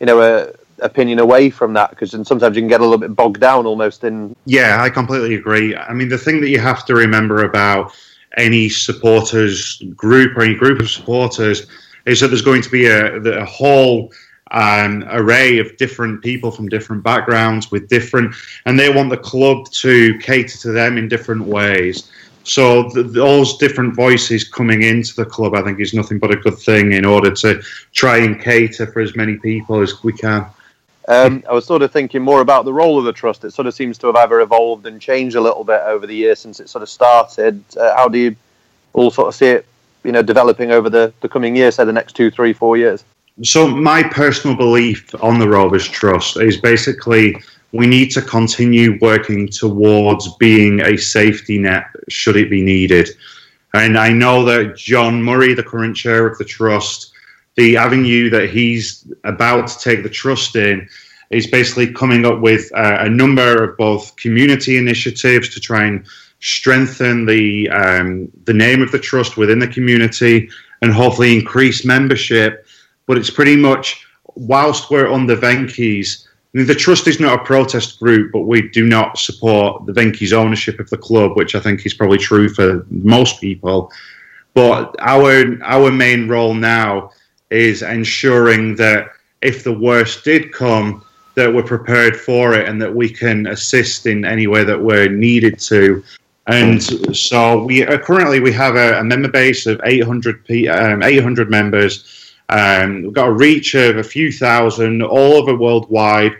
you know, a opinion away from that because sometimes you can get a little bit bogged down almost in. Yeah, I completely agree. I mean, the thing that you have to remember about any supporters group or any group of supporters is that there's going to be a, a whole um, array of different people from different backgrounds with different, and they want the club to cater to them in different ways. So the, those different voices coming into the club, I think, is nothing but a good thing in order to try and cater for as many people as we can. Um, I was sort of thinking more about the role of the trust. It sort of seems to have either evolved and changed a little bit over the years since it sort of started. Uh, how do you all sort of see it, you know, developing over the, the coming years, say the next two, three, four years? So my personal belief on the Rovers Trust is basically we need to continue working towards being a safety net should it be needed. And I know that John Murray, the current chair of the trust, the avenue that he's about to take the trust in is basically coming up with uh, a number of both community initiatives to try and strengthen the um, the name of the trust within the community and hopefully increase membership. But it's pretty much whilst we're on the Venky's, the trust is not a protest group, but we do not support the Venky's ownership of the club, which I think is probably true for most people. But our our main role now is ensuring that if the worst did come, that we're prepared for it and that we can assist in any way that we're needed to. And so we uh, currently we have a, a, member base of 800 um, 800 members. Um, we've got a reach of a few thousand all over worldwide.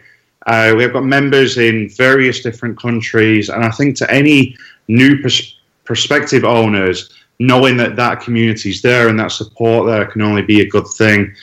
Uh, we have got members in various different countries, and I think to any new pers- prospective owners, knowing that that community is there and that support there can only be a good thing.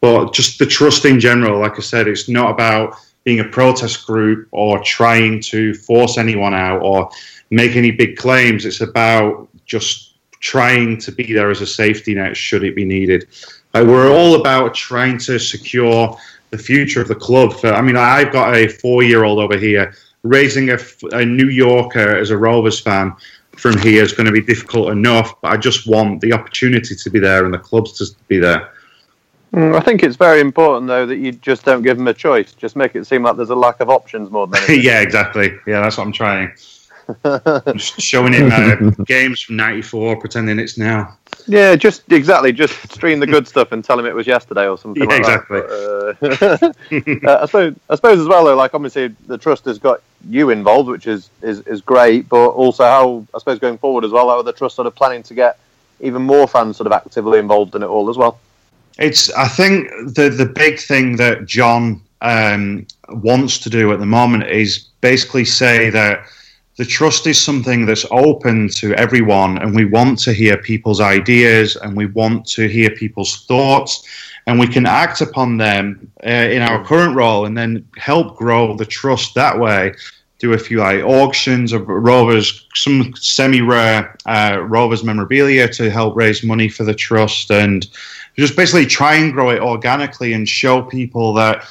But just the trust in general, like I said, it's not about being a protest group or trying to force anyone out or make any big claims. It's about just trying to be there as a safety net should it be needed. Like we're all about trying to secure the future of the club. For, I mean, I've got a four-year-old over here. Raising a, a New Yorker as a Rovers fan from here is going to be difficult enough. But I just want the opportunity to be there and the clubs to be there. Mm, I think it's very important, though, that you just don't give them a choice. Just make it seem like there's a lack of options more than anything. yeah, exactly. Yeah, that's what I'm trying. Just showing him uh, games from '94, pretending it's now. Yeah, just exactly. Just stream the good stuff and tell him it was yesterday or something. Yeah, like exactly. But, uh, uh, I suppose, I suppose as well, though. Like obviously, the trust has got you involved, which is, is is great. But also, how I suppose going forward as well, how the trust sort of planning to get even more fans sort of actively involved in it all as well. It's. I think the the big thing that John um, wants to do at the moment is basically say that the trust is something that's open to everyone, and we want to hear people's ideas and we want to hear people's thoughts, and we can act upon them uh, in our current role and then help grow the trust that way. Do a few like auctions of rovers, some semi-rare uh, rovers memorabilia to help raise money for the trust, and just basically try and grow it organically and show people that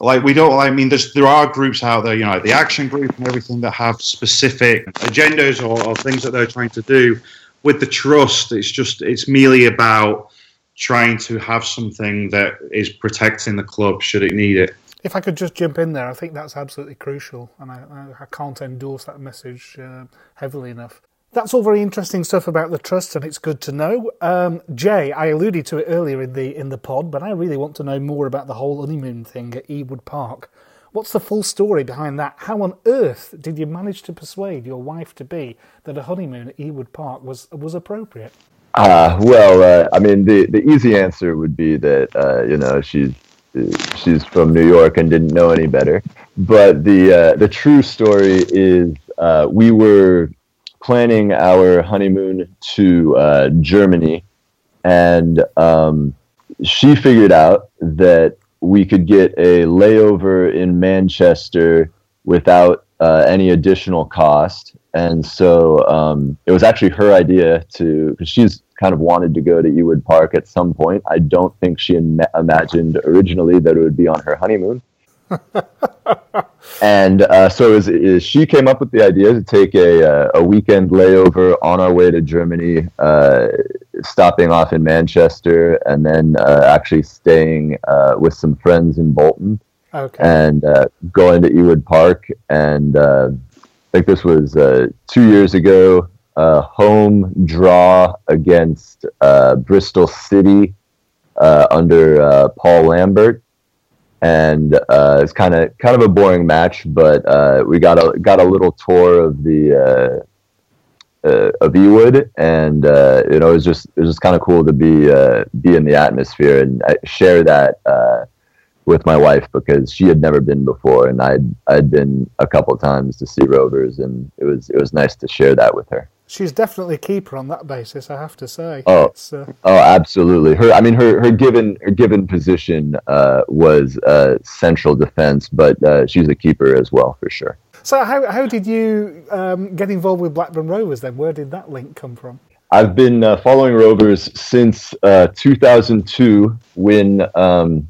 like we don't i mean there's there are groups out there you know like the action group and everything that have specific agendas or, or, things that they're trying to do with the trust it's just it's merely about trying to have something that is protecting the club should it need it if I could just jump in there, I think that's absolutely crucial, and I, I can't endorse that message uh, heavily enough. That's all very interesting stuff about the trust, and it's good to know. Um, Jay, I alluded to it earlier in the in the pod, but I really want to know more about the whole honeymoon thing at Ewood Park. What's the full story behind that? How on earth did you manage to persuade your wife to be that a honeymoon at Ewood Park was was appropriate? Uh, well, uh, I mean, the, the easy answer would be that uh, you know she's she's from New York and didn't know any better. But the uh, the true story is uh, we were planning our honeymoon to uh, Germany, and um, she figured out that we could get a layover in Manchester without uh, any additional cost. And so um, it was actually her idea to, because she's kind of wanted to go to Ewood Park at some point. I don't think she Im- imagined originally that it would be on her honeymoon. And uh, so it was, she came up with the idea to take a, uh, a weekend layover on our way to Germany, uh, stopping off in Manchester, and then uh, actually staying uh, with some friends in Bolton, okay. and uh, going to Ewood Park. And I think this was two years ago. home draw against Bristol City under Paul Lambert and uh, it's kind of kind of a boring match, but uh, we got a got a little tour of the uh, uh of Ewood, and uh, you know it was just it was just kind of cool to be uh, be in the atmosphere and share that with my wife because she had never been before, and I'd I'd been a couple times to see Rovers, and it was it was nice to share that with her she's definitely a keeper on that basis. I have to say. Oh, uh... oh, absolutely. Her, I mean, her her given her given position uh, was uh, central defense, but uh, she's a keeper as well for sure. So, how how did you um, get involved with Blackburn Rovers then? Where did that link come from? I've been uh, following Rovers since uh, 2002 when. Um,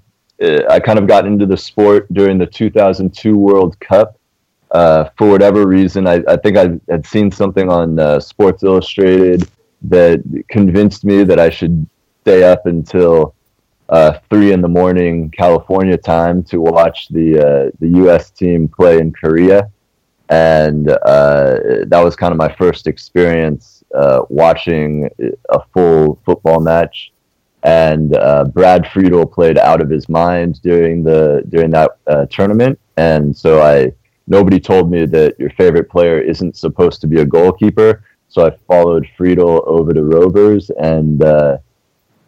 I kind of got into the sport during the 2002 World Cup, uh, for whatever reason, I, I think I had seen something on uh, Sports Illustrated that convinced me that I should stay up until uh, three in the morning California time to watch the uh, the U.S. team play in Korea, and uh, that was kind of my first experience uh, watching a full football match. And Brad Friedel played out of his mind during the during that tournament, and so I nobody told me that your favorite player isn't supposed to be a goalkeeper. So I followed Friedel over to Rovers, and uh,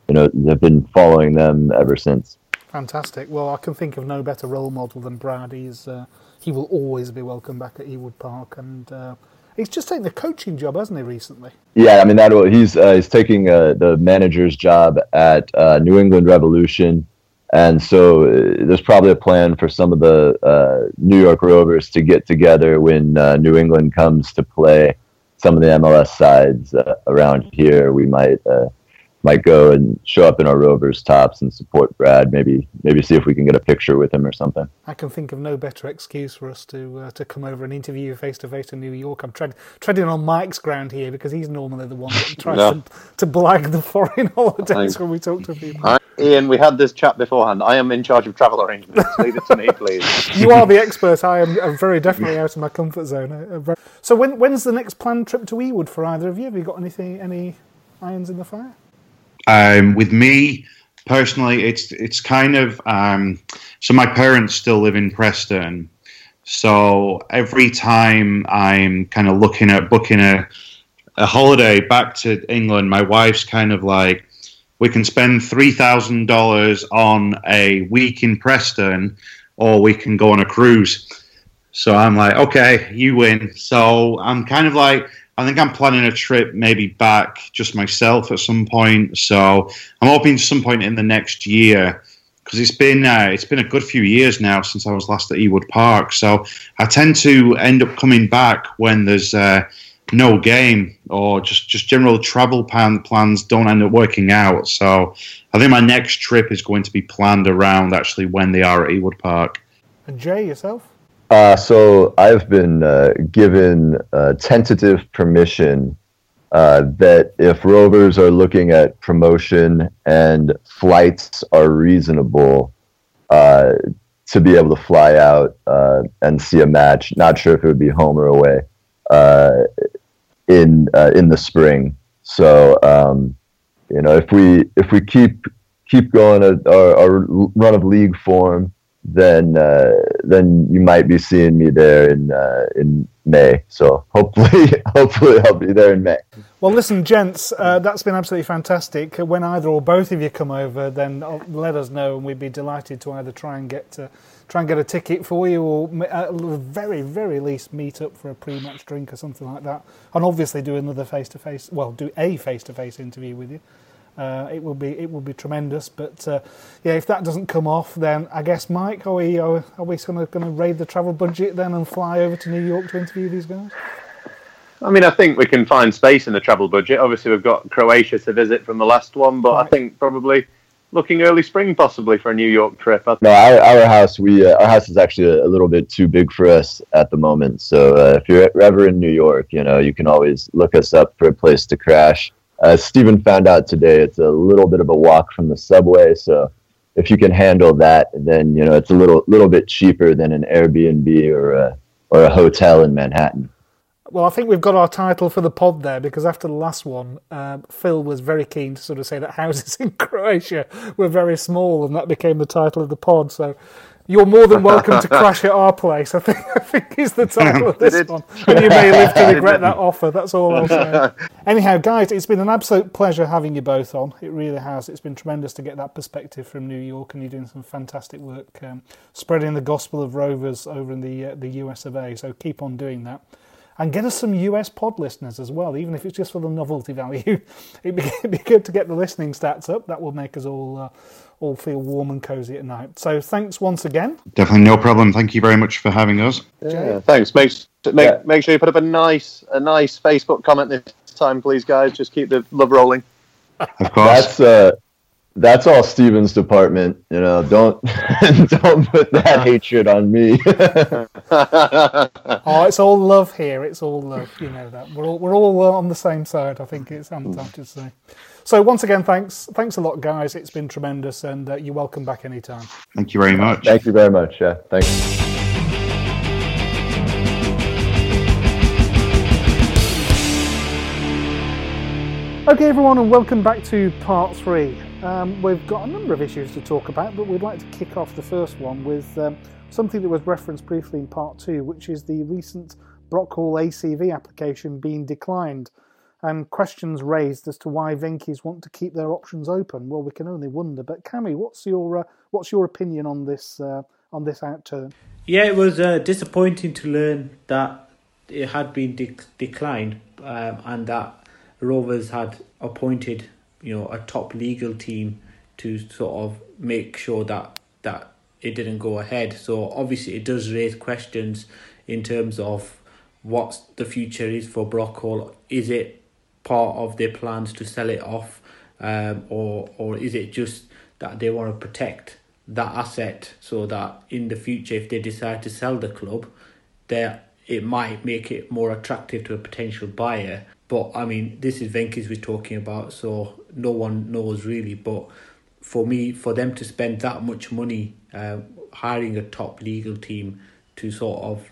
you know have been following them ever since. Fantastic. Well, I can think of no better role model than Brad. He's uh, he will always be welcome back at Ewood Park, and uh, he's just taken the coaching job, hasn't he, recently? Yeah, I mean that he's uh, he's taking uh, the manager's job at uh, New England Revolution. And so uh, there's probably a plan for some of the uh, New York Rovers to get together when uh, New England comes to play some of the MLS sides uh, around here. We might uh, might go and show up in our Rovers tops and support Brad. Maybe maybe see if we can get a picture with him or something. I can think of no better excuse for us to uh, to come over and interview you face to face in New York. I'm tread, treading on Mike's ground here because he's normally the one that tries to, to blag the foreign holidays when we talk to people. I Ian, we had this chat beforehand. I am in charge of travel arrangements. Leave it to me, please. You are the expert. I am I'm very definitely out of my comfort zone. So when when's the next planned trip to Ewood for either of you? Have you got anything any irons in the fire? Um, with me personally, it's it's kind of um, so my parents still live in Preston, so every time I'm kind of looking at booking a a holiday back to England, my wife's kind of like, we can spend three thousand dollars on a week in Preston, or we can go on a cruise. So I'm like, okay, you win. So I'm kind of like, I think I'm planning a trip maybe back just myself at some point. So I'm hoping some point in the next year because it's been uh, it's been a good few years now since I was last at Ewood Park. So I tend to end up coming back when there's uh, no game or just just general travel plan, plans don't end up working out. So I think my next trip is going to be planned around actually when they are at Ewood Park. And Jay, yourself? Uh, so I've been uh, given uh, tentative permission uh, that if Rovers are looking at promotion and flights are reasonable, uh, to be able to fly out uh, and see a match. Not sure if it would be home or away in in the spring. So um, you know, if we if we keep keep going our, our run of league form then uh, then you might be seeing me there in uh, in May. So hopefully, hopefully I'll be there in May. Well, listen, gents, uh, that's been absolutely fantastic. When either or both of you come over, then let us know, and we'd be delighted to either try and get to, try and get a ticket for you, or at the very very least meet up for a pre-match drink or something like that, and obviously do another face-to-face. Well, do a face-to-face interview with you. Uh, it will be it will be tremendous. But uh, yeah, if that doesn't come off, then I guess Mike, are we are, are we going to raid the travel budget then and fly over to New York to interview these guys? I mean, I think we can find space in the travel budget. Obviously, we've got Croatia to visit from the last one, but right. I think probably looking early spring possibly for a New York trip. No, our, our house we uh, our house is actually a, a, little bit too big for us at the moment. So uh, if you're ever in New York, you know you can always look us up for a place to crash. As Stephen found out today, it's a little bit of a walk from the subway. So if you can handle that, then you know it's a little little bit cheaper than an Airbnb or a or a hotel in Manhattan. Well, I think we've got our title for the pod there because after the last one, uh, Phil was very keen to sort of say that houses in Croatia were very small, and that became the title of the pod. So you're more than welcome to crash at our place. I think I think is the title of this one. And you may live to regret that offer. That's all I'll say. Anyhow, guys, it's been an absolute pleasure having you both on. It really has. It's been tremendous to get that perspective from New York, and you're doing some fantastic work um, spreading the gospel of Rovers over in the uh, the US of A. So keep on doing that and get us some US pod listeners as well, even if it's just for the novelty value. It'd be, good to get the listening stats up. That will make us all uh, all feel warm and cozy at night. So thanks once again. Definitely no problem. Thank you very much for having us. Yeah, thanks. Make make, yeah. make sure you put up a nice a nice Facebook comment this time, please, guys. Just keep the love rolling. Of course. That's uh, that's all Steven's department. You know, don't don't put that hatred on me. oh, it's all love here. It's all love. You know that we're all we're all on the same side. I think it's I'm to say. So once again, thanks, thanks a lot, guys. It's been tremendous, and uh, you're welcome back anytime. Thank you very much. Thank you very much. Yeah, thanks. Okay, everyone, and welcome back to part three. Um, we've got a number of issues to talk about, but we'd like to kick off the first one with um, something that was referenced briefly in part two, which is the recent Brockhall ACV application being declined and questions raised as to why Venky's want to keep their options open. Well, we can only wonder. But Cammy, what's your uh, what's your opinion on this uh, on this outturn? Yeah, it was uh, disappointing to learn that it had been de- declined um, and that Rovers had appointed you know a top legal team to sort of make sure that that it didn't go ahead. So obviously it does raise questions in terms of what the future is for Brockhall. Is it part of their plans to sell it off, um, or or is it just that they want to protect that asset so that in the future, if they decide to sell the club, there it might make it more attractive to a potential buyer. But I mean, this is Venky's we're talking about, so no one knows really. But for me, for them to spend that much money uh, hiring a top legal team to sort of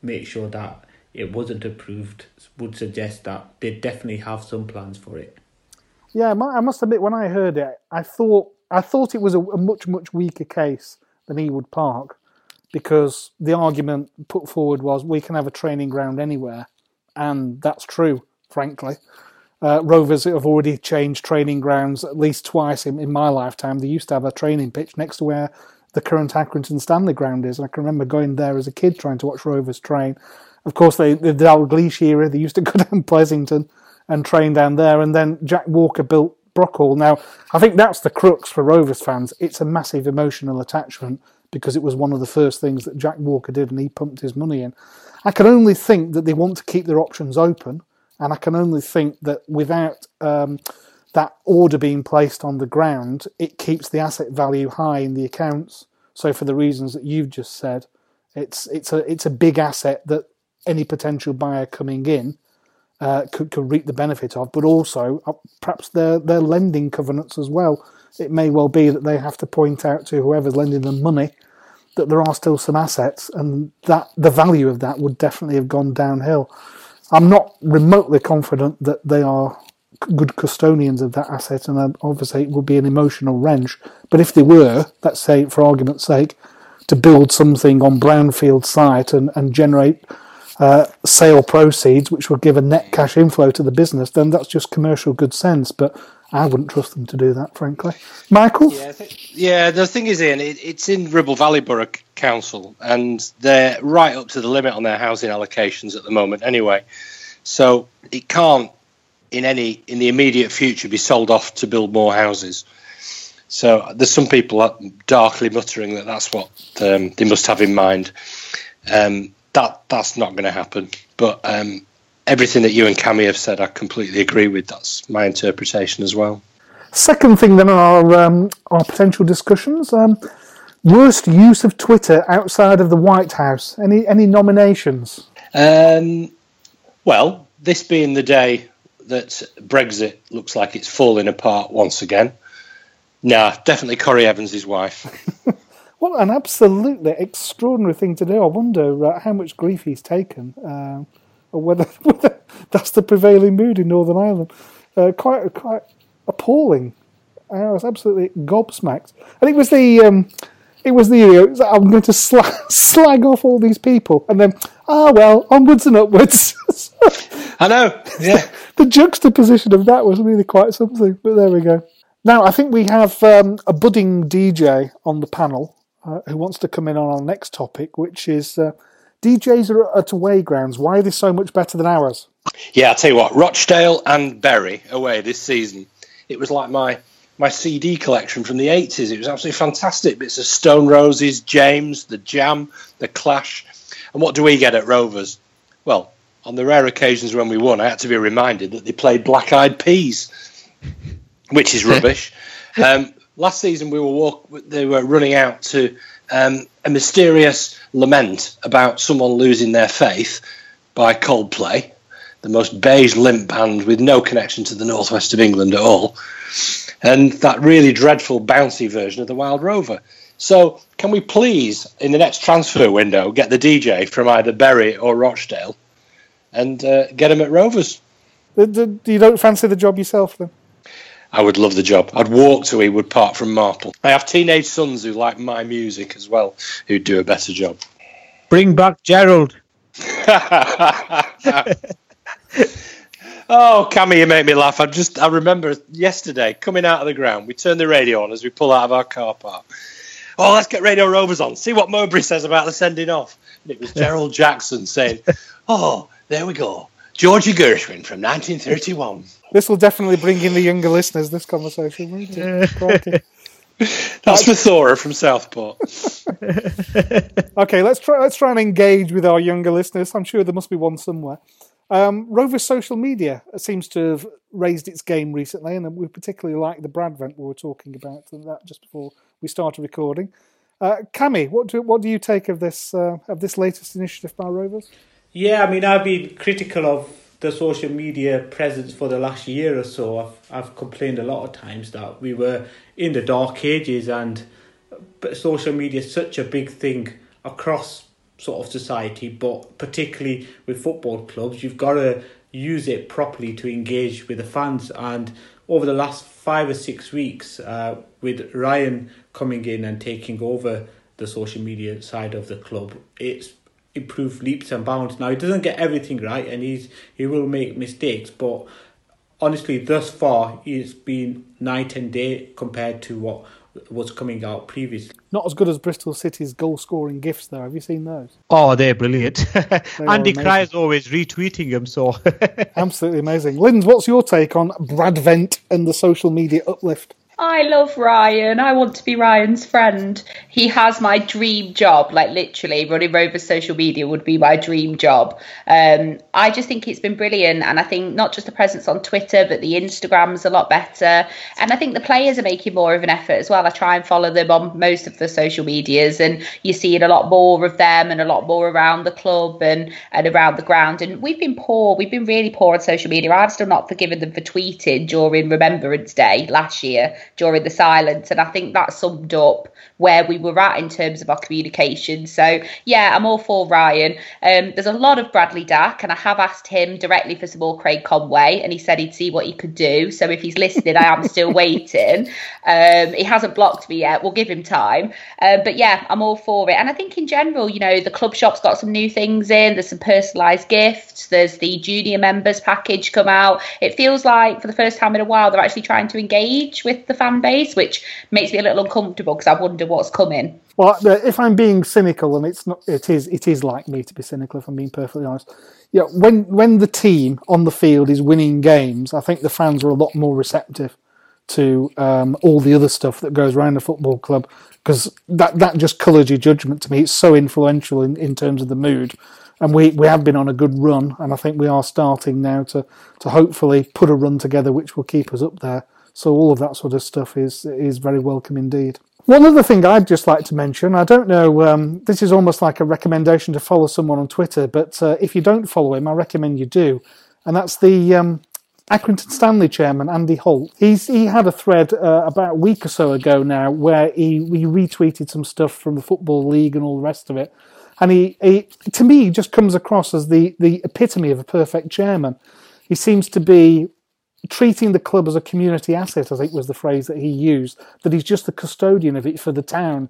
make sure that it wasn't approved would suggest that they definitely have some plans for it. Yeah, I must admit, when I heard it, I thought I thought it was a, a much much weaker case than Ewood Park because the argument put forward was we can have a training ground anywhere, and that's true, frankly. Uh, Rovers have already changed training grounds at least twice in, in my lifetime. They used to have a training pitch next to where the current Accrington Stanley ground is. And I can remember going there as a kid trying to watch Rovers train. Of course, they, the Dalglish era, they used to go down Pleasington and train down there. And then Jack Walker built Brockhall. Now, I think that's the crux for Rovers fans. It's a massive emotional attachment because it was one of the first things that Jack Walker did and he pumped his money in. I can only think that they want to keep their options open. And I can only think that without um, that order being placed on the ground, it keeps the asset value high in the accounts. So for the reasons that you've just said, it's it's a it's a big asset that any potential buyer coming in uh, could could reap the benefit of, but also uh, perhaps their their lending covenants as well. It may well be that they have to point out to whoever's lending them money that there are still some assets, and that the value of that would definitely have gone downhill. I'm not remotely confident that they are good custodians of that asset, and obviously it would be an emotional wrench. But if they were, let's say for argument's sake, to build something on brownfield site and, and generate uh, sale proceeds, which would give a net cash inflow to the business, then that's just commercial good sense. But I wouldn't trust them to do that, frankly. Michael? Yeah, th- yeah the thing is, Ian, it, it's in Ribble Valley Borough Council, and they're right up to the limit on their housing allocations at the moment anyway. So it can't in any in the immediate future be sold off to build more houses. So there's some people darkly muttering that that's what um, they must have in mind. Um, that that's not going to happen. But um, everything that you and Cami have said, I completely agree with. That's my interpretation as well. Second thing, then, are um, our potential discussions. Um, worst use of Twitter outside of the White House. Any any nominations? Um, well, this being the day that Brexit looks like it's falling apart once again. Nah, definitely Corry Evans' wife. what an absolutely extraordinary thing to do. I wonder uh, how much grief he's taken, uh, or whether, whether, that's the prevailing mood in Northern Ireland. Uh, quite, quite appalling. I was absolutely gobsmacked, and it was the um, it was the you know, I'm going to slag, slag off all these people, and then ah well, onwards and upwards. I know. Yeah. the juxtaposition of that was really quite something. But there we go. Now I think we have um, a budding DJ on the panel uh, who wants to come in on our next topic, which is uh, DJs are at away grounds. Why are they so much better than ours? Yeah, I'll tell you what. Rochdale and Bury away this season. It was like my my CD collection from the 80s. It was absolutely fantastic. Bits of Stone Roses, James, The Jam, The Clash. And what do we get at Rovers? Well, on the rare occasions when we won, I had to be reminded that they played Black Eyed Peas, which is rubbish. um, last season, we were walk, they were running out to um, a mysterious lament about someone losing their faith by Coldplay, the most beige limp band with no connection to the northwest of England at all, and that really dreadful bouncy version of the Wild Rover. So, can we please, in the next transfer window, get the DJ from either Bury or Rochdale and uh, get him at Rovers. You don't fancy the job yourself then? I would love the job. I'd walk to Ewood Park from Marple. I have teenage sons who like my music as well, who'd do a better job. Bring back Gerald. oh, Cammy, you make me laugh. I just I remember yesterday coming out of the ground. We turned the radio on as we pull out of our car park. Oh, let's get Radio Rovers on. See what Mowbray says about the sending off. And it was Gerald Jackson saying, "Oh, there we go. Georgie Gershwin from 1931. This will definitely bring in the younger listeners, this conversation, won't it? That's Mathora from Southport. okay, let's try let's try and engage with our younger listeners. I'm sure there must be one somewhere. Um, Rover's social media seems to have raised its game recently, and we particularly like the Bradvent we were talking about that just before we started recording. Uh, Cami, what do what do you take of this uh, of this latest initiative by Rovers? Yeah, I mean, I've been critical of the social media presence for the last year or so, I've, I've complained a lot of times that we were in the dark ages and but social media is such a big thing across sort of society, but particularly with football clubs, you've got to use it properly to engage with the fans. And over the last five or six weeks, uh, with Ryan coming in and taking over the social media side of the club, it's improve leaps and bounds. Now he doesn't get everything right, and he's he will make mistakes, but honestly, thus far he's been night and day compared to what was coming out previously. Not as good as Bristol City's goal scoring gifts, though. Have you seen those? Oh, they're brilliant. they Andy Cry is always retweeting them, so absolutely amazing. Linz, what's your take on Brad Vent and the social media uplift? I love Ryan. I want to be Ryan's friend. He has my dream job. Like literally, running Rovers social media would be my dream job. Um, I just think it's been brilliant, and I think not just the presence on Twitter, but the Instagram's a lot better. And I think the players are making more of an effort as well. I try and follow them on most of the social medias, and you're seeing a lot more of them and a lot more around the club and and around the ground. And we've been poor. We've been really poor on social media. I've still not forgiven them for tweeting during Remembrance Day last year during the silence. And I think that summed up where we were at in terms of our communication. So yeah, I'm all for Ryan. Um, there's a lot of Bradley Dack, and I have asked him directly for some more Craig Conway, and he said he'd see what he could do. So if he's listening, I am still waiting. Um, he hasn't blocked me yet. We'll give him time. Uh, but yeah, I'm all for it. And I think in general, you know, the club shop's got some new things in. There's some personalised gifts. There's the junior members package come out. It feels like for the first time in a while they're actually trying to engage with the fan base, which makes me a little uncomfortable because I wonder what's coming. Well, if I'm being cynical, and it's not, it is, it is like me to be cynical. If I'm being perfectly honest, yeah. When when the team on the field is winning games, I think the fans are a lot more receptive to um, all the other stuff that goes around the football club because that that just colours your judgment to me. It's so influential in, in terms of the mood, and we, we have been on a good run, and I think we are starting now to to hopefully put a run together which will keep us up there. So all of that sort of stuff is is very welcome indeed. One other thing I'd just like to mention, I don't know, um, this is almost like a recommendation to follow someone on Twitter, but uh, if you don't follow him, I recommend you do. And that's the um, Accrington Stanley chairman, Andy Holt. He's, he had a thread uh, about a week or so ago now where he, he retweeted some stuff from the Football League and all the rest of it. And he, he to me, he just comes across as the, the epitome of a perfect chairman. He seems to be treating the club as a community asset, I think was the phrase that he used, that he's just the custodian of it for the town.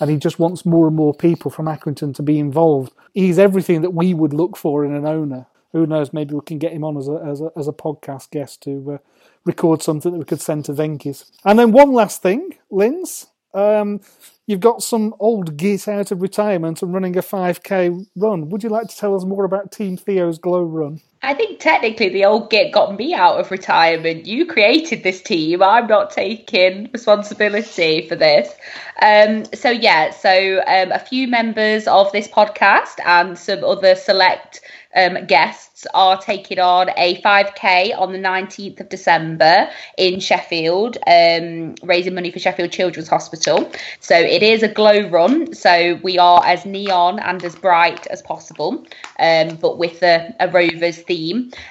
And he just wants more and more people from Accrington to be involved. He's everything that we would look for in an owner. Who knows? Maybe we can get him on as a as a, as a podcast guest to uh, record something that we could send to Venky's. And then one last thing, Linz. Um, you've got some old git out of retirement and running a 5k run. Would you like to tell us more about Team Theo's Glow Run? I think technically the old git got me out of retirement. You created this team. I'm not taking responsibility for this. Um, so yeah, so um, a few members of this podcast and some other select um, guests are taking on a 5k on the 19th of December in Sheffield, um, raising money for Sheffield Children's Hospital. So it is a glow run. So we are as neon and as bright as possible, um, but with a, a Rovers theme.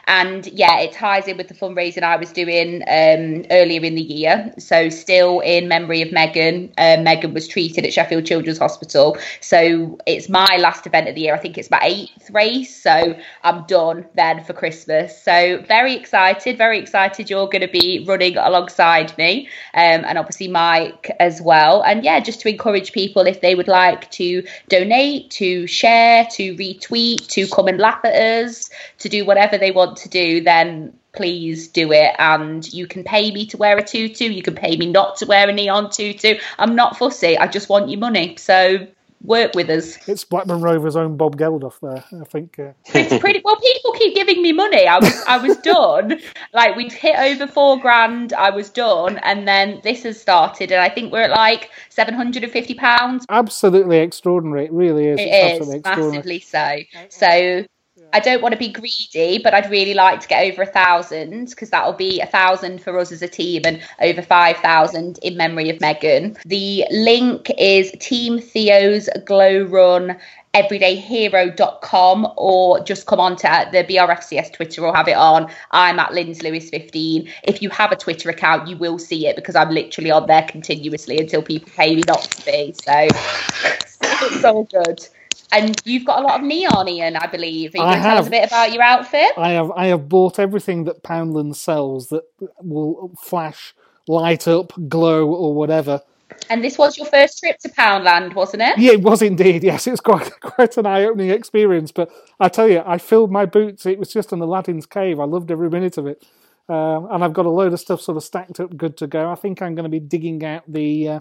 And yeah, it ties in with the fundraising I was doing um, earlier in the year. So still in memory of Megan. Uh, Megan was treated at Sheffield Children's Hospital. So it's my last event of the year. I think it's my eighth race. So I'm done then for Christmas. So very excited, very excited you're going to be running alongside me um, and obviously Mike as well. And yeah, just to encourage people if they would like to donate, to share, to retweet, to come and laugh at us, to do whatever they want to do, then please do it and you can pay me to wear a tutu you can pay me not to wear a neon tutu i'm not fussy i just want your money so work with us. It's Blackburn Rovers' own Bob Geldof there, I think. Uh... It's pretty well. People keep giving me money. I was I was done. like we'd hit over four grand. I was done, and then this has started, and I think we're at like seven hundred and fifty pounds. Absolutely extraordinary. It really is. It it's is massively so. So I don't want to be greedy, but I'd really like to get over a thousand because that'll be a thousand for us as a team and over 5,000 in memory of Megan. The link is Team Theo's Glow Run everydayhero.com or just come on to the BRFCS Twitter or have it on. I'm at Linz Lewis 15. If you have a Twitter account, you will see it because I'm literally on there continuously until people pay me not to be. So it's all good. And you've got a lot of neon, Ian, I believe. Are you I have. tell us a bit about your outfit? I have. I have bought everything that Poundland sells that will flash, light up, glow, or whatever. And this was your first trip to Poundland, wasn't it? Yeah, it was indeed. Yes, it was quite quite an eye-opening experience. But I tell you, I filled my boots. It was just in Aladdin's cave. I loved every minute of it. Um, and I've got a load of stuff sort of stacked up, good to go. I think I'm going to be digging out the uh,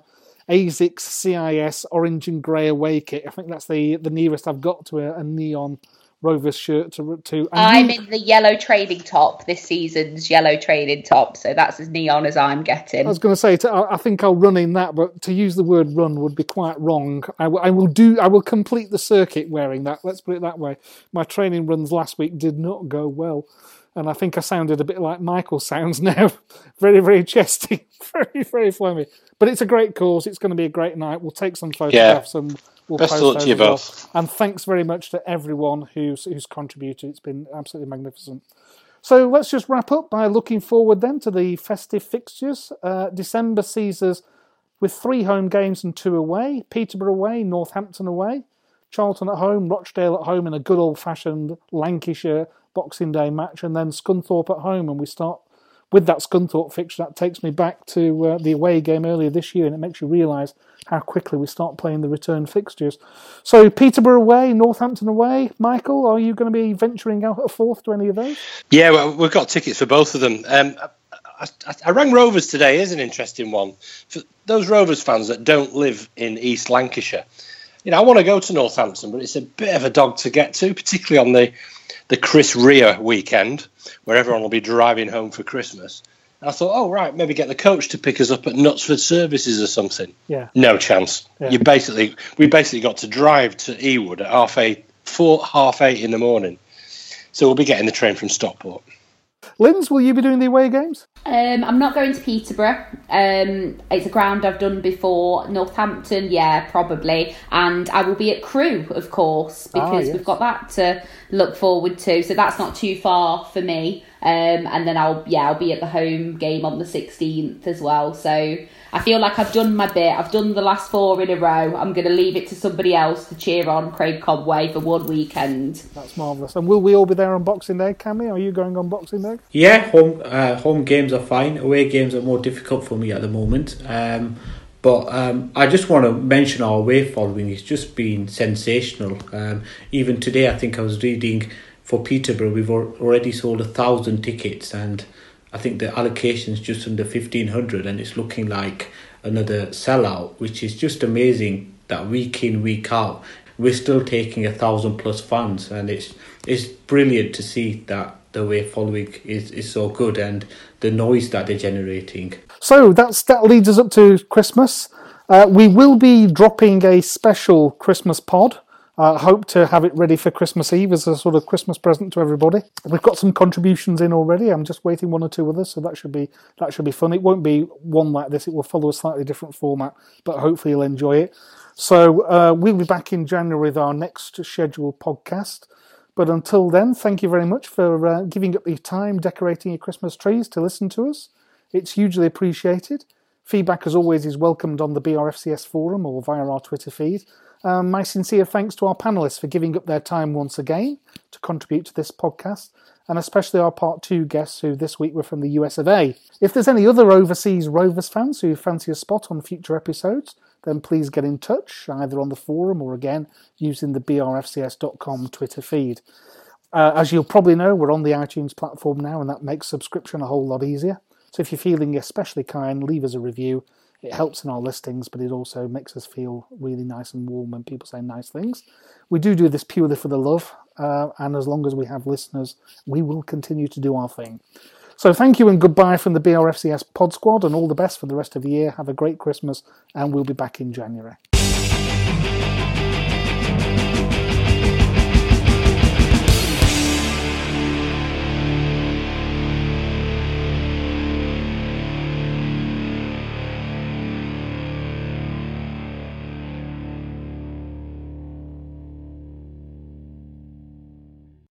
ASICS CIS orange and grey away kit. I think that's the the nearest I've got to a, a neon Rovers shirt to. to I'm you, in the yellow training top this season's yellow training top, so that's as neon as I'm getting. I was going to say, to, I think I'll run in that, but to use the word "run" would be quite wrong. I, w- I will do. I will complete the circuit wearing that. Let's put it that way. My training runs last week did not go well and I think I sounded a bit like Michael sounds now. very, very chesty, very, very flummy. But it's a great cause. It's going to be a great night. We'll take some photographs yeah. and we'll Best post those you well. both. And thanks very much to everyone who's who's contributed. It's been absolutely magnificent. So let's just wrap up by looking forward then to the festive fixtures. Uh, December sees us with three home games and two away: Peterborough away, Northampton away, Charlton at home, Rochdale at home in a good old fashioned Lancashire Boxing Day match, and then Scunthorpe at home, and we start with that Scunthorpe fixture. That takes me back to uh, the away game earlier this year, and it makes you realise how quickly we start playing the return fixtures. So Peterborough away, Northampton away. Michael, are you going to be venturing out at fourth to any of those? Yeah, well, we've got tickets for both of them. Um, I, I, I, rang Rovers today. Is an interesting one for those Rovers fans that don't live in East Lancashire. You know, I want to go to Northampton, but it's a bit of a dog to get to, particularly on the the Chris Rea weekend, where everyone will be driving home for Christmas. And I thought, oh right, maybe get the coach to pick us up at Knutsford Services or something. Yeah. No chance. Yeah. You basically, we basically got to drive to Ewood at half eight, four half eight in the morning. So we'll be getting the train from Stockport. Linz, will you be doing the away games? Um, I'm not going to Peterborough. Um, it's a ground I've done before. Northampton, yeah, probably. And I will be at Crewe, of course, ah, because ah, yes. we've got that to look forward to. So that's not too far for me. Um, and then I'll yeah I'll be at the home game on the 16th as well. So I feel like I've done my bit. I've done the last four in a row. I'm going to leave it to somebody else to cheer on Craig Conway for one weekend. That's marvellous. And will we all be there on Boxing Day, Cammy? Are you going on Boxing Day? Yeah, home uh, home games are fine. Away games are more difficult for me at the moment. Um, but um, I just want to mention our away following. It's just been sensational. Um, even today, I think I was reading for Peterborough, we've already sold a thousand tickets and I think the allocation is just under 1500 and it's looking like another sellout, which is just amazing that week in, week out, we're still taking a thousand plus fans and it's it's brilliant to see that the way following is, is so good and the noise that they're generating. So that's that leads us up to Christmas. Uh, we will be dropping a special Christmas pod uh, hope to have it ready for Christmas Eve as a sort of Christmas present to everybody. We've got some contributions in already. I'm just waiting one or two others, so that should be that should be fun. It won't be one like this. It will follow a slightly different format, but hopefully you'll enjoy it. So uh, we'll be back in January with our next scheduled podcast. But until then, thank you very much for uh, giving up your time decorating your Christmas trees to listen to us. It's hugely appreciated. Feedback, as always, is welcomed on the BRFCS forum or via our Twitter feed. Um, my sincere thanks to our panelists for giving up their time once again to contribute to this podcast, and especially our part two guests who this week were from the US of A. If there's any other overseas Rovers fans who fancy a spot on future episodes, then please get in touch, either on the forum or again using the brfcs.com Twitter feed. Uh, as you'll probably know, we're on the iTunes platform now, and that makes subscription a whole lot easier. So if you're feeling especially kind, leave us a review it helps in our listings, but it also makes us feel really nice and warm when people say nice things. We do do this purely for the love, uh, and as long as we have listeners, we will continue to do our thing. So thank you and goodbye from the BRFCS Pod Squad, and all the best for the rest of the year. Have a great Christmas, and we'll be back in January.